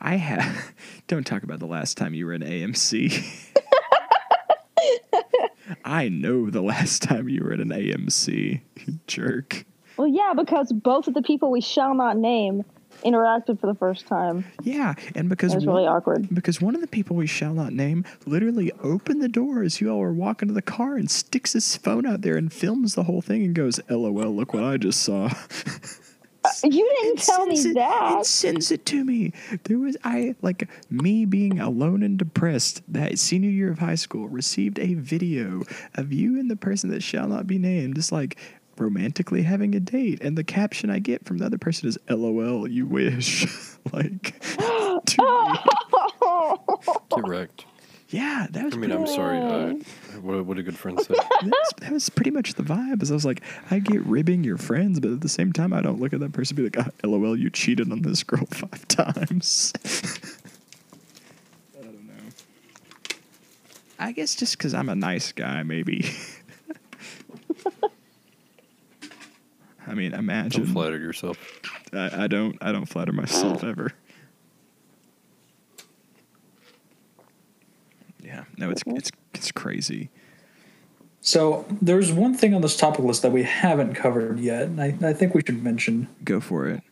I have don't talk about the last time you were in amc i know the last time you were at an amc you jerk Well, yeah, because both of the people we shall not name interacted for the first time. yeah and because It was really awkward. Because one of the people we shall not name literally opened the door as you all were walking to the car and sticks his phone out there and films the whole thing and goes, LOL, look what I just saw. You didn't And tell me sends it- that. And sends it to me. There was I like me being alone and depressed that senior year of high school received a video of you and the person that shall not be named just like romantically having a date and the caption I get from the other person is LOL you wish like to me. Get wrecked. Yeah that was I mean, pretty- I'm sorry. Uh, what, what a good friend said. that's, that was pretty much the vibe. Is I was like, I get ribbing your friends, but at the same time, I don't look at that person and be like, oh, "LOL, you cheated on this girl five times." I don't know. I guess just because I'm a nice guy, maybe. I mean, imagine. Don't flatter yourself. I, I don't. I don't flatter myself ever. Yeah. No, it's mm-hmm. it's it's crazy. So there's one thing on this topic list that we haven't covered yet, and I, I think we should mention. Go for it.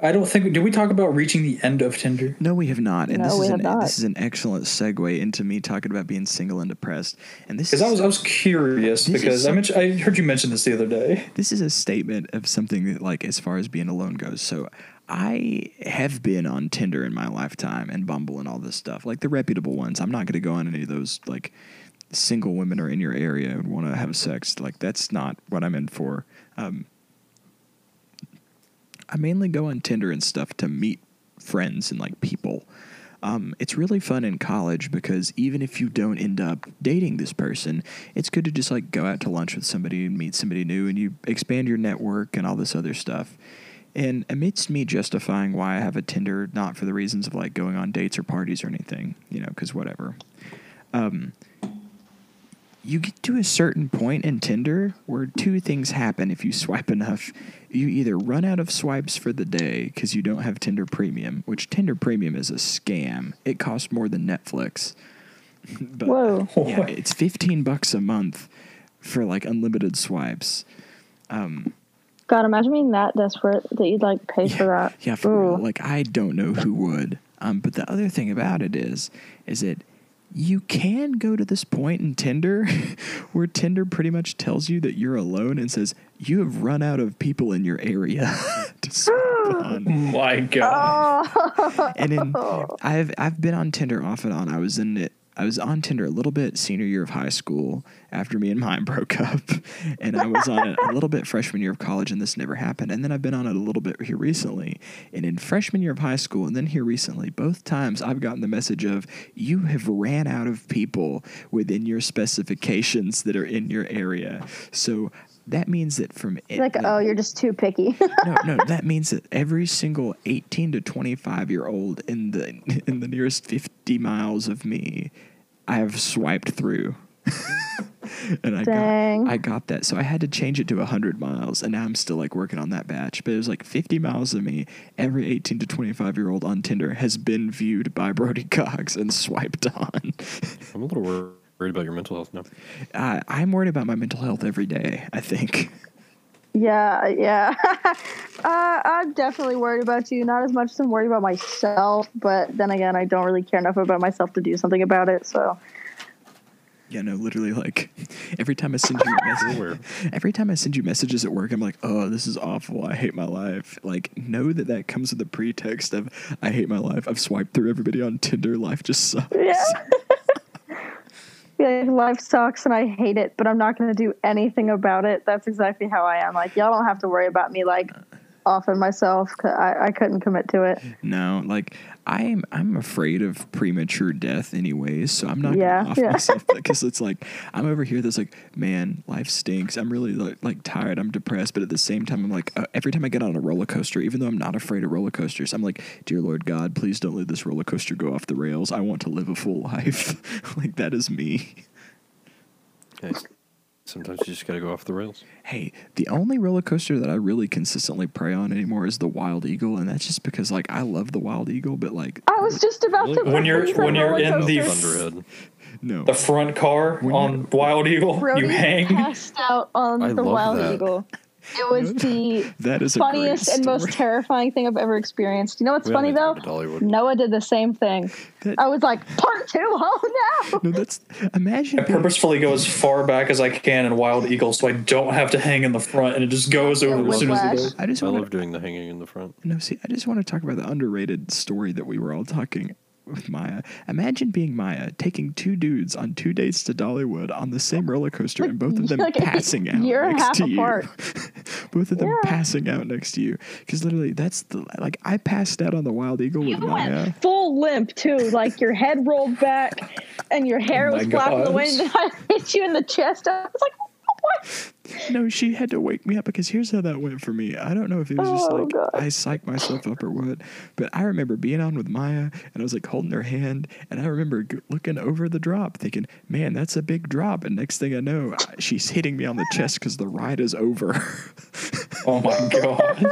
I don't think did we talk about reaching the end of Tinder? No, we have not. And No, this we is have an, not. this is an excellent segue into me talking about being single and depressed. And this Because I was I was curious This is because I mentioned I heard you mention this the other day. this is a statement of something that like as far as being alone goes so i have been on tinder in my lifetime and bumble and all this stuff like the reputable ones. I'm not going to go on any of those like single women are in your area and want to have sex. Like that's not what i'm in for. Um, i mainly go on tinder and stuff to meet friends and like people. Um, it's really fun in college because even if you don't end up dating this person, it's good to just like go out to lunch with somebody and meet somebody new and you expand your network and all this other stuff. And amidst me justifying why I have a Tinder, not for the reasons of like going on dates or parties or anything, you know, because whatever. Um, you get to a certain point in Tinder where two things happen if you swipe enough. You either run out of swipes for the day because you don't have Tinder Premium, which Tinder Premium is a scam. It costs more than Netflix. but, Whoa. Yeah, it's 15 bucks a month for like unlimited swipes. God, imagine being that desperate that you'd like pay for that. Yeah, for real. Like I don't know who would. Um, but the other thing about it is, is that you can go to this point in Tinder where Tinder pretty much tells you that you're alone and says you have run out of people in your area to swipe on. My God. Oh, And in, I've I've been on Tinder off and on. I was in it. I was on Tinder a little bit senior year of high school after me and mine broke up, and I was on it a little bit freshman year of college, and this never happened. And then I've been on it a little bit here recently, and in freshman year of high school, and then here recently, both times I've gotten the message of you have ran out of people within your specifications that are in your area. So that means that from it, like, oh, you're just too picky. no, no, that means that every single 18 to 25 year old in the in the nearest 50 miles of me, I have swiped through. and I Dang. got I got that. So I had to change it to 100 miles and now I'm still like working on that batch. But it was like 50 miles of me, every 18 to 25 year old on Tinder has been viewed by Brody Cox and swiped on. I'm a little wor- worried about your mental health now. uh, I'm worried about my mental health every day, I think. yeah, yeah. uh, I'm definitely worried about you. Not as much as I'm worried about myself, but then again, I don't really care enough about myself to do something about it. So, Yeah, no, literally, like every time I send you a message, every time I send you messages at work, I'm like, oh, this is awful. I hate my life. Like, know that that comes with the pretext of I hate my life. I've swiped through everybody on Tinder. Life just sucks. yeah. Yeah, life sucks and I hate it, but I'm not going to do anything about it. That's exactly how I am. Like, y'all don't have to worry about me, like, offing myself. 'cause I, I couldn't commit to it. No, like I'm I'm afraid of premature death anyways, so I'm not Yeah, gonna off yeah. myself because it's like I'm over here that's like, man, life stinks. I'm really like, like tired. I'm depressed, but at the same time, I'm like uh, every time I get on a roller coaster, even though I'm not afraid of roller coasters, I'm like, dear Lord God, please don't let this roller coaster go off the rails. I want to live a full life. like that is me. Hey, sometimes you just gotta go off the rails. Hey, the only roller coaster that I really consistently pray on anymore is the Wild Eagle, and that's just because like I love the Wild Eagle, but like I was just about to. When you're- when you're in the- coaster. Thunderhead. no. The front car When on Wild Eagle, Brody you hang. passed out on I the love Wild that. Eagle. It was the That is a funniest and most terrifying thing I've ever experienced. You know what's We funny though? go to Dollywood. Noah did the same thing. That- I was like, part two? Oh no! No, that's imagine I purposefully go as far back as I can in Wild Eagle so I don't have to hang in the front and it just goes over as soon as it Whiplash. goes. I just I want love doing the hanging in the front. no see. I just want to talk about the underrated story that we were all talking with Maya. Imagine being Maya, taking two dudes on two dates to Dollywood on the same roller coaster, and both of them passing out a next half to you. both of them Yeah. passing out next to you, because literally that's the like I passed out on the Wild Eagle with You Maya. full limp too, like your head rolled back and your hair Oh was flapping the wind. And I hit you in the chest. I was like, what? No, she had to wake me up because here's how that went for me. I don't know if it was just Oh, like God. I psyched myself up or what, but I remember being on with Maya and I was like holding her hand, and I remember looking over the drop, thinking, "Man, that's a big drop." And next thing I know, she's hitting me on the chest because the ride is over. Oh my god.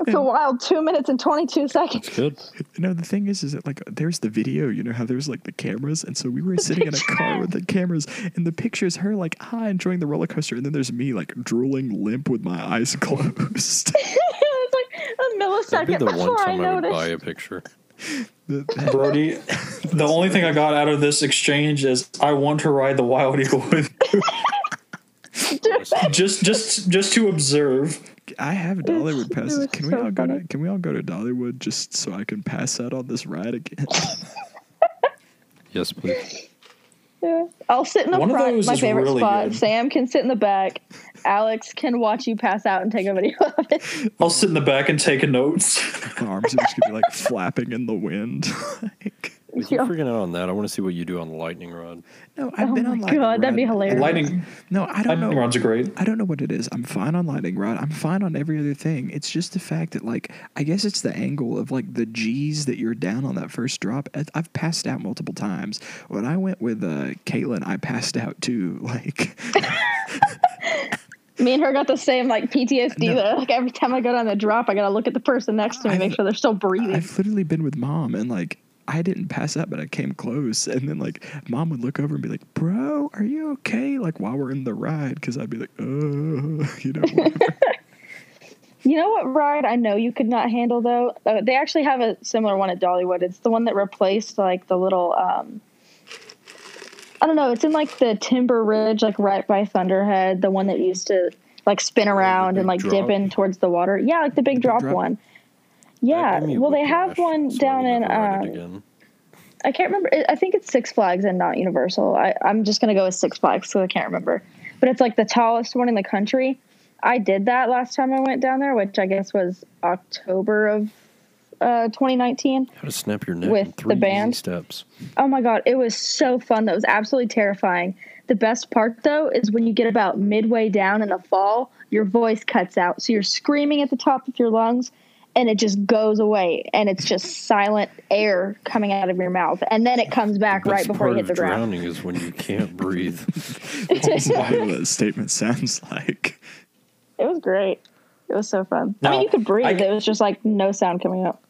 It's a wild two minutes and 22 seconds. Good. You know, the thing is, is that like there's the video. You know how there's like the cameras, and so we were sitting in a car with the cameras, and the pictures her like ah enjoying the roller coaster, and then there's me like drooling limp with my eyes closed. it's like a That'd be millisecond the one before I time I, would noticed. buy a picture. Brody, the only thing I got out of this exchange is I want to ride the Wild Eagle with you. just just just to observe. I have Dollywood it passes. Can we so all go to. Can we all go to Dollywood just so I can pass out on this ride again? Yes, please. Yeah. I'll sit in the One front, my favorite really spot. good. Sam can sit in the back. Alex can watch you pass out and take a video of it. I'll sit in the back and take notes. my arms are just gonna be like flapping in the wind. like, If you Yeah. freaking out on that, I want to see what you do on the lightning rod. no, I've Oh been my on lightning God, that'd be hilarious. Lightning No, I don't lightning know. rods are great. I don't know what it is. I'm fine on lightning rod. I'm fine on every other thing. It's just the fact that, like, I guess it's the angle of like the G's that you're down on that first drop. I- I've passed out multiple times. When I went with uh, Caitlin, I passed out too. Like, Me and her got the same like PTSD. No. That like every time I go down the drop, I gotta look at the person next to me, I've- make sure they're still breathing. I've literally been with mom, and like, I didn't pass out, but I came close. And then like, mom would look over and be like, "Bro, are you okay?" Like while we're in the ride, because I'd be like, "Oh, you know. You know what ride I know you could not handle though? Uh, they actually have a similar one at Dollywood. It's the one that replaced like the little um I don't know, it's in like the Timber Ridge, like right by Thunderhead, the one that used to like spin around and like drop? dip in towards the water. Yeah, like the big drop, drop? one. Yeah. Well, they have one so down in um. I can't remember. I- think it's Six Flags and not Universal. I, I'm just gonna go with Six Flags because I can't remember. But it's like the tallest one in the country. I did that last time I went down there, which I guess was October of uh, 2019. How to snap your neck with the band? steps. Oh my god, it was so fun. That was absolutely terrifying. The best part though is when you get about midway down in the fall, your voice cuts out. So you're screaming at the top of your lungs and it just goes away and it's just silent air coming out of your mouth. And then it comes back right Best before you part hit the of ground. drowning is when you can't breathe. That's exactly what that statement sounds like. It was great. It was so fun. I mean, you could breathe. I- it was just like no sound coming up.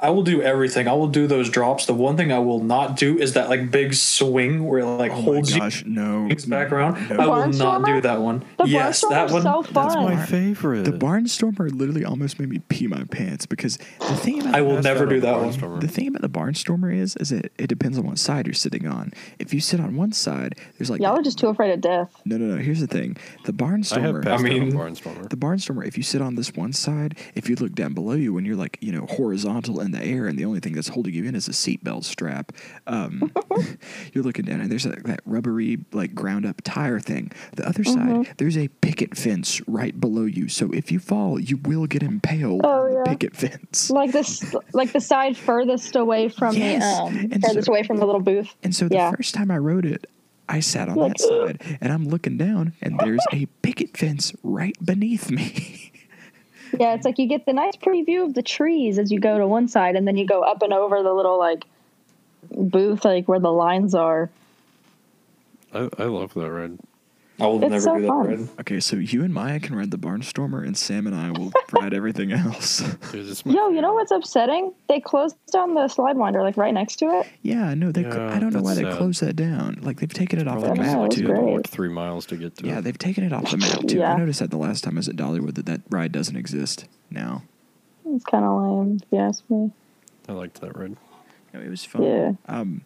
I will do everything. I will do those drops. The one thing I will not do is that like big swing where it like Oh my holds you gosh, no. back around. No. I will not do that one. The yes, that one. so fun. That's my favorite. The Barnstormer literally almost made me pee my pants because the thing about I will never do that the one. Barnstormer. The thing about the Barnstormer is, is it, it depends on what side you're sitting on. If you sit on one side, there's like Y'all are just too afraid of death. no, no, no. Here's the thing: the I have Barnstormer. passed I mean- Barnstormer. the Barnstormer. If you sit on this one side, if you look down below you, when you're like you know horizontal in the air, and the only thing that's holding you in is a seatbelt strap, um, you're looking down, and there's that, that rubbery like ground up tire thing. The other Mm-hmm. side, there's a picket fence right below you. So if you fall, you will get impaled Oh, on the yeah. picket fence. Like this, like the side furthest away from Yes. the um, And furthest so- away from the little booth. And so the Yeah. first time I rode it, I sat on Like, that side and I'm looking down and there's a picket fence right beneath me. Yeah, it's like you get the nice preview of the trees as you go to one side, and then you go up and over the little like booth, like where the lines are. I, I love that ride. I will It's never so do that fun. ride. okay, so you and Maya can ride the Barnstormer and Sam and I will ride everything else. Dude, it's my Yo, you know what's upsetting? They closed down the Slidewinder, like right next to it. yeah, no, they. cl- Yeah, I don't know why that's they closed that down. Like they've taken it off the Probably know, map too. You had to great. walk three miles to get to Yeah, it. they've taken it off the map too. Yeah. I noticed that the last time I was at Dollywood that that ride doesn't exist now. It's kind of lame, if you ask me. I liked that ride. No, it was fun. Yeah. Um,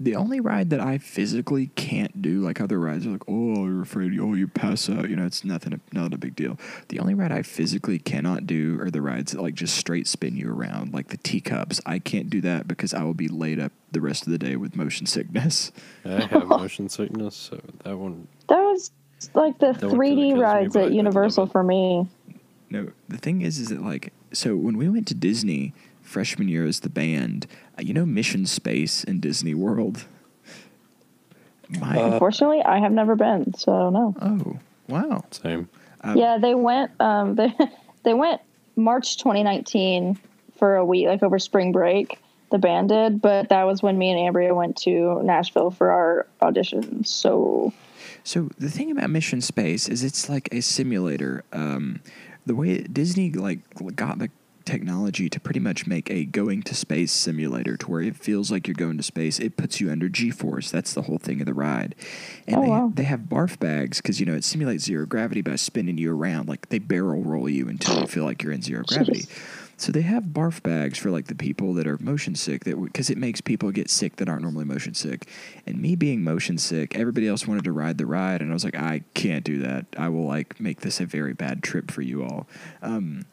the only ride that I physically can't do, like other rides, are like, oh, you're afraid, oh, you pass out. You know, it's nothing, not a big deal. The only ride I physically cannot do are the rides that like just straight spin you around, like the teacups. I can't do that because I will be laid up the rest of the day with motion sickness. I have motion sickness, so that one. That was like the That 3D kills me, rides at Universal for me. No, the thing is, is that like, so when we went to Disney freshman year as the band, uh, you know, Mission Space in Disney World. My Uh, Unfortunately, I have never been, so I don't know. oh wow, Same. Um, yeah, they went. Um, they they went March 2019 for a week, like over spring break. The band did, but that was when me and Ambria went to Nashville for our auditions. So So the thing about Mission Space is it's like a simulator um, the way Disney like got the technology to pretty much make a going to space simulator to where it feels like you're going to space. It puts you under G-force. That's the whole thing of the ride. And Oh, they wow. they have barf bags because you know it simulates zero gravity by spinning you around. Like they barrel roll you until you feel like you're in zero gravity. So they have barf bags for like the people that are motion sick that because it makes people get sick that aren't normally motion sick. And me being motion sick, everybody else wanted to ride the ride, and I was like, I can't do that. I will like make this a very bad trip for you all. Um,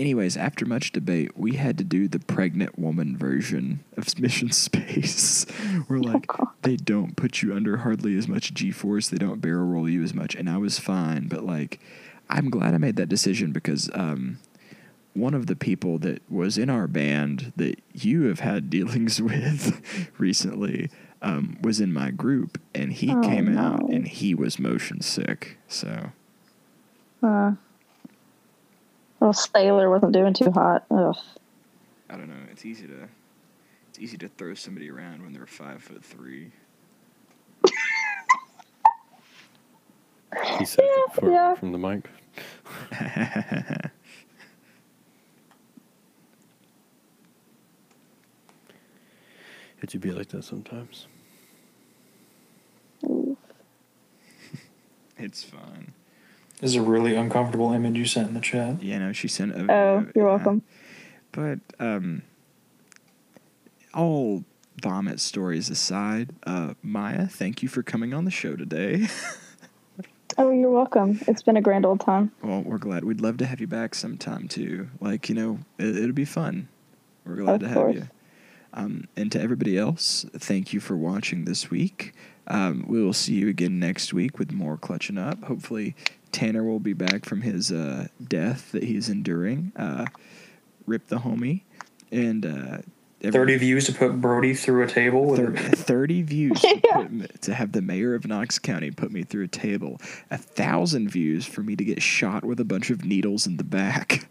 anyways, after much debate, we had to do the pregnant woman version of Mission Space. Where like God. they don't put you under hardly as much G force, they don't barrel roll you as much, and I was fine. But like, I'm glad I made that decision because um, one of the people that was in our band that you have had dealings with recently um, was in my group, and he Oh, came out and he was motion sick. So Uh, little sailor wasn't doing too hot. Ugh. I don't know. It's easy to it's easy to throw somebody around when they're five foot three. He said it before yeah. from the mic. It should be like that sometimes. It's fine. This is a really uncomfortable image you sent in the chat. Yeah, no, she sent a Oh, video, you're yeah. welcome. But um, all vomit stories aside, uh, Maya, thank you for coming on the show today. Oh, you're welcome. It's been a grand old time. well, we're glad. We'd love to have you back sometime too. Like you know, it, it'll be fun. We're glad Of to have course. you. Um, and to everybody else, thank you for watching this week. Um, we will see you again next week with more clutching up. Hopefully, Tanner will be back from his uh, death that he's enduring. Uh, rip the homie, and uh, every- 30 views to put Brody through a table. With Thir- 30 views to, put to have the mayor of Knox County put me through a table. A thousand views for me to get shot with a bunch of needles in the back.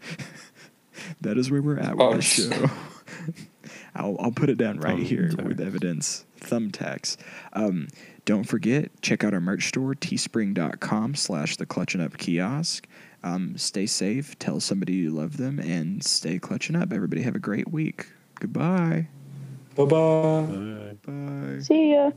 that is where we're at with Oh, the show. I'll, I'll put it down right here with evidence. Thumbtacks. Um, don't forget, check out our merch store, teespring.com slash the clutching up kiosk. Um, stay safe, tell somebody you love them, and stay clutching up. Everybody have a great week. Goodbye. Bye bye. Bye. Bye. See ya.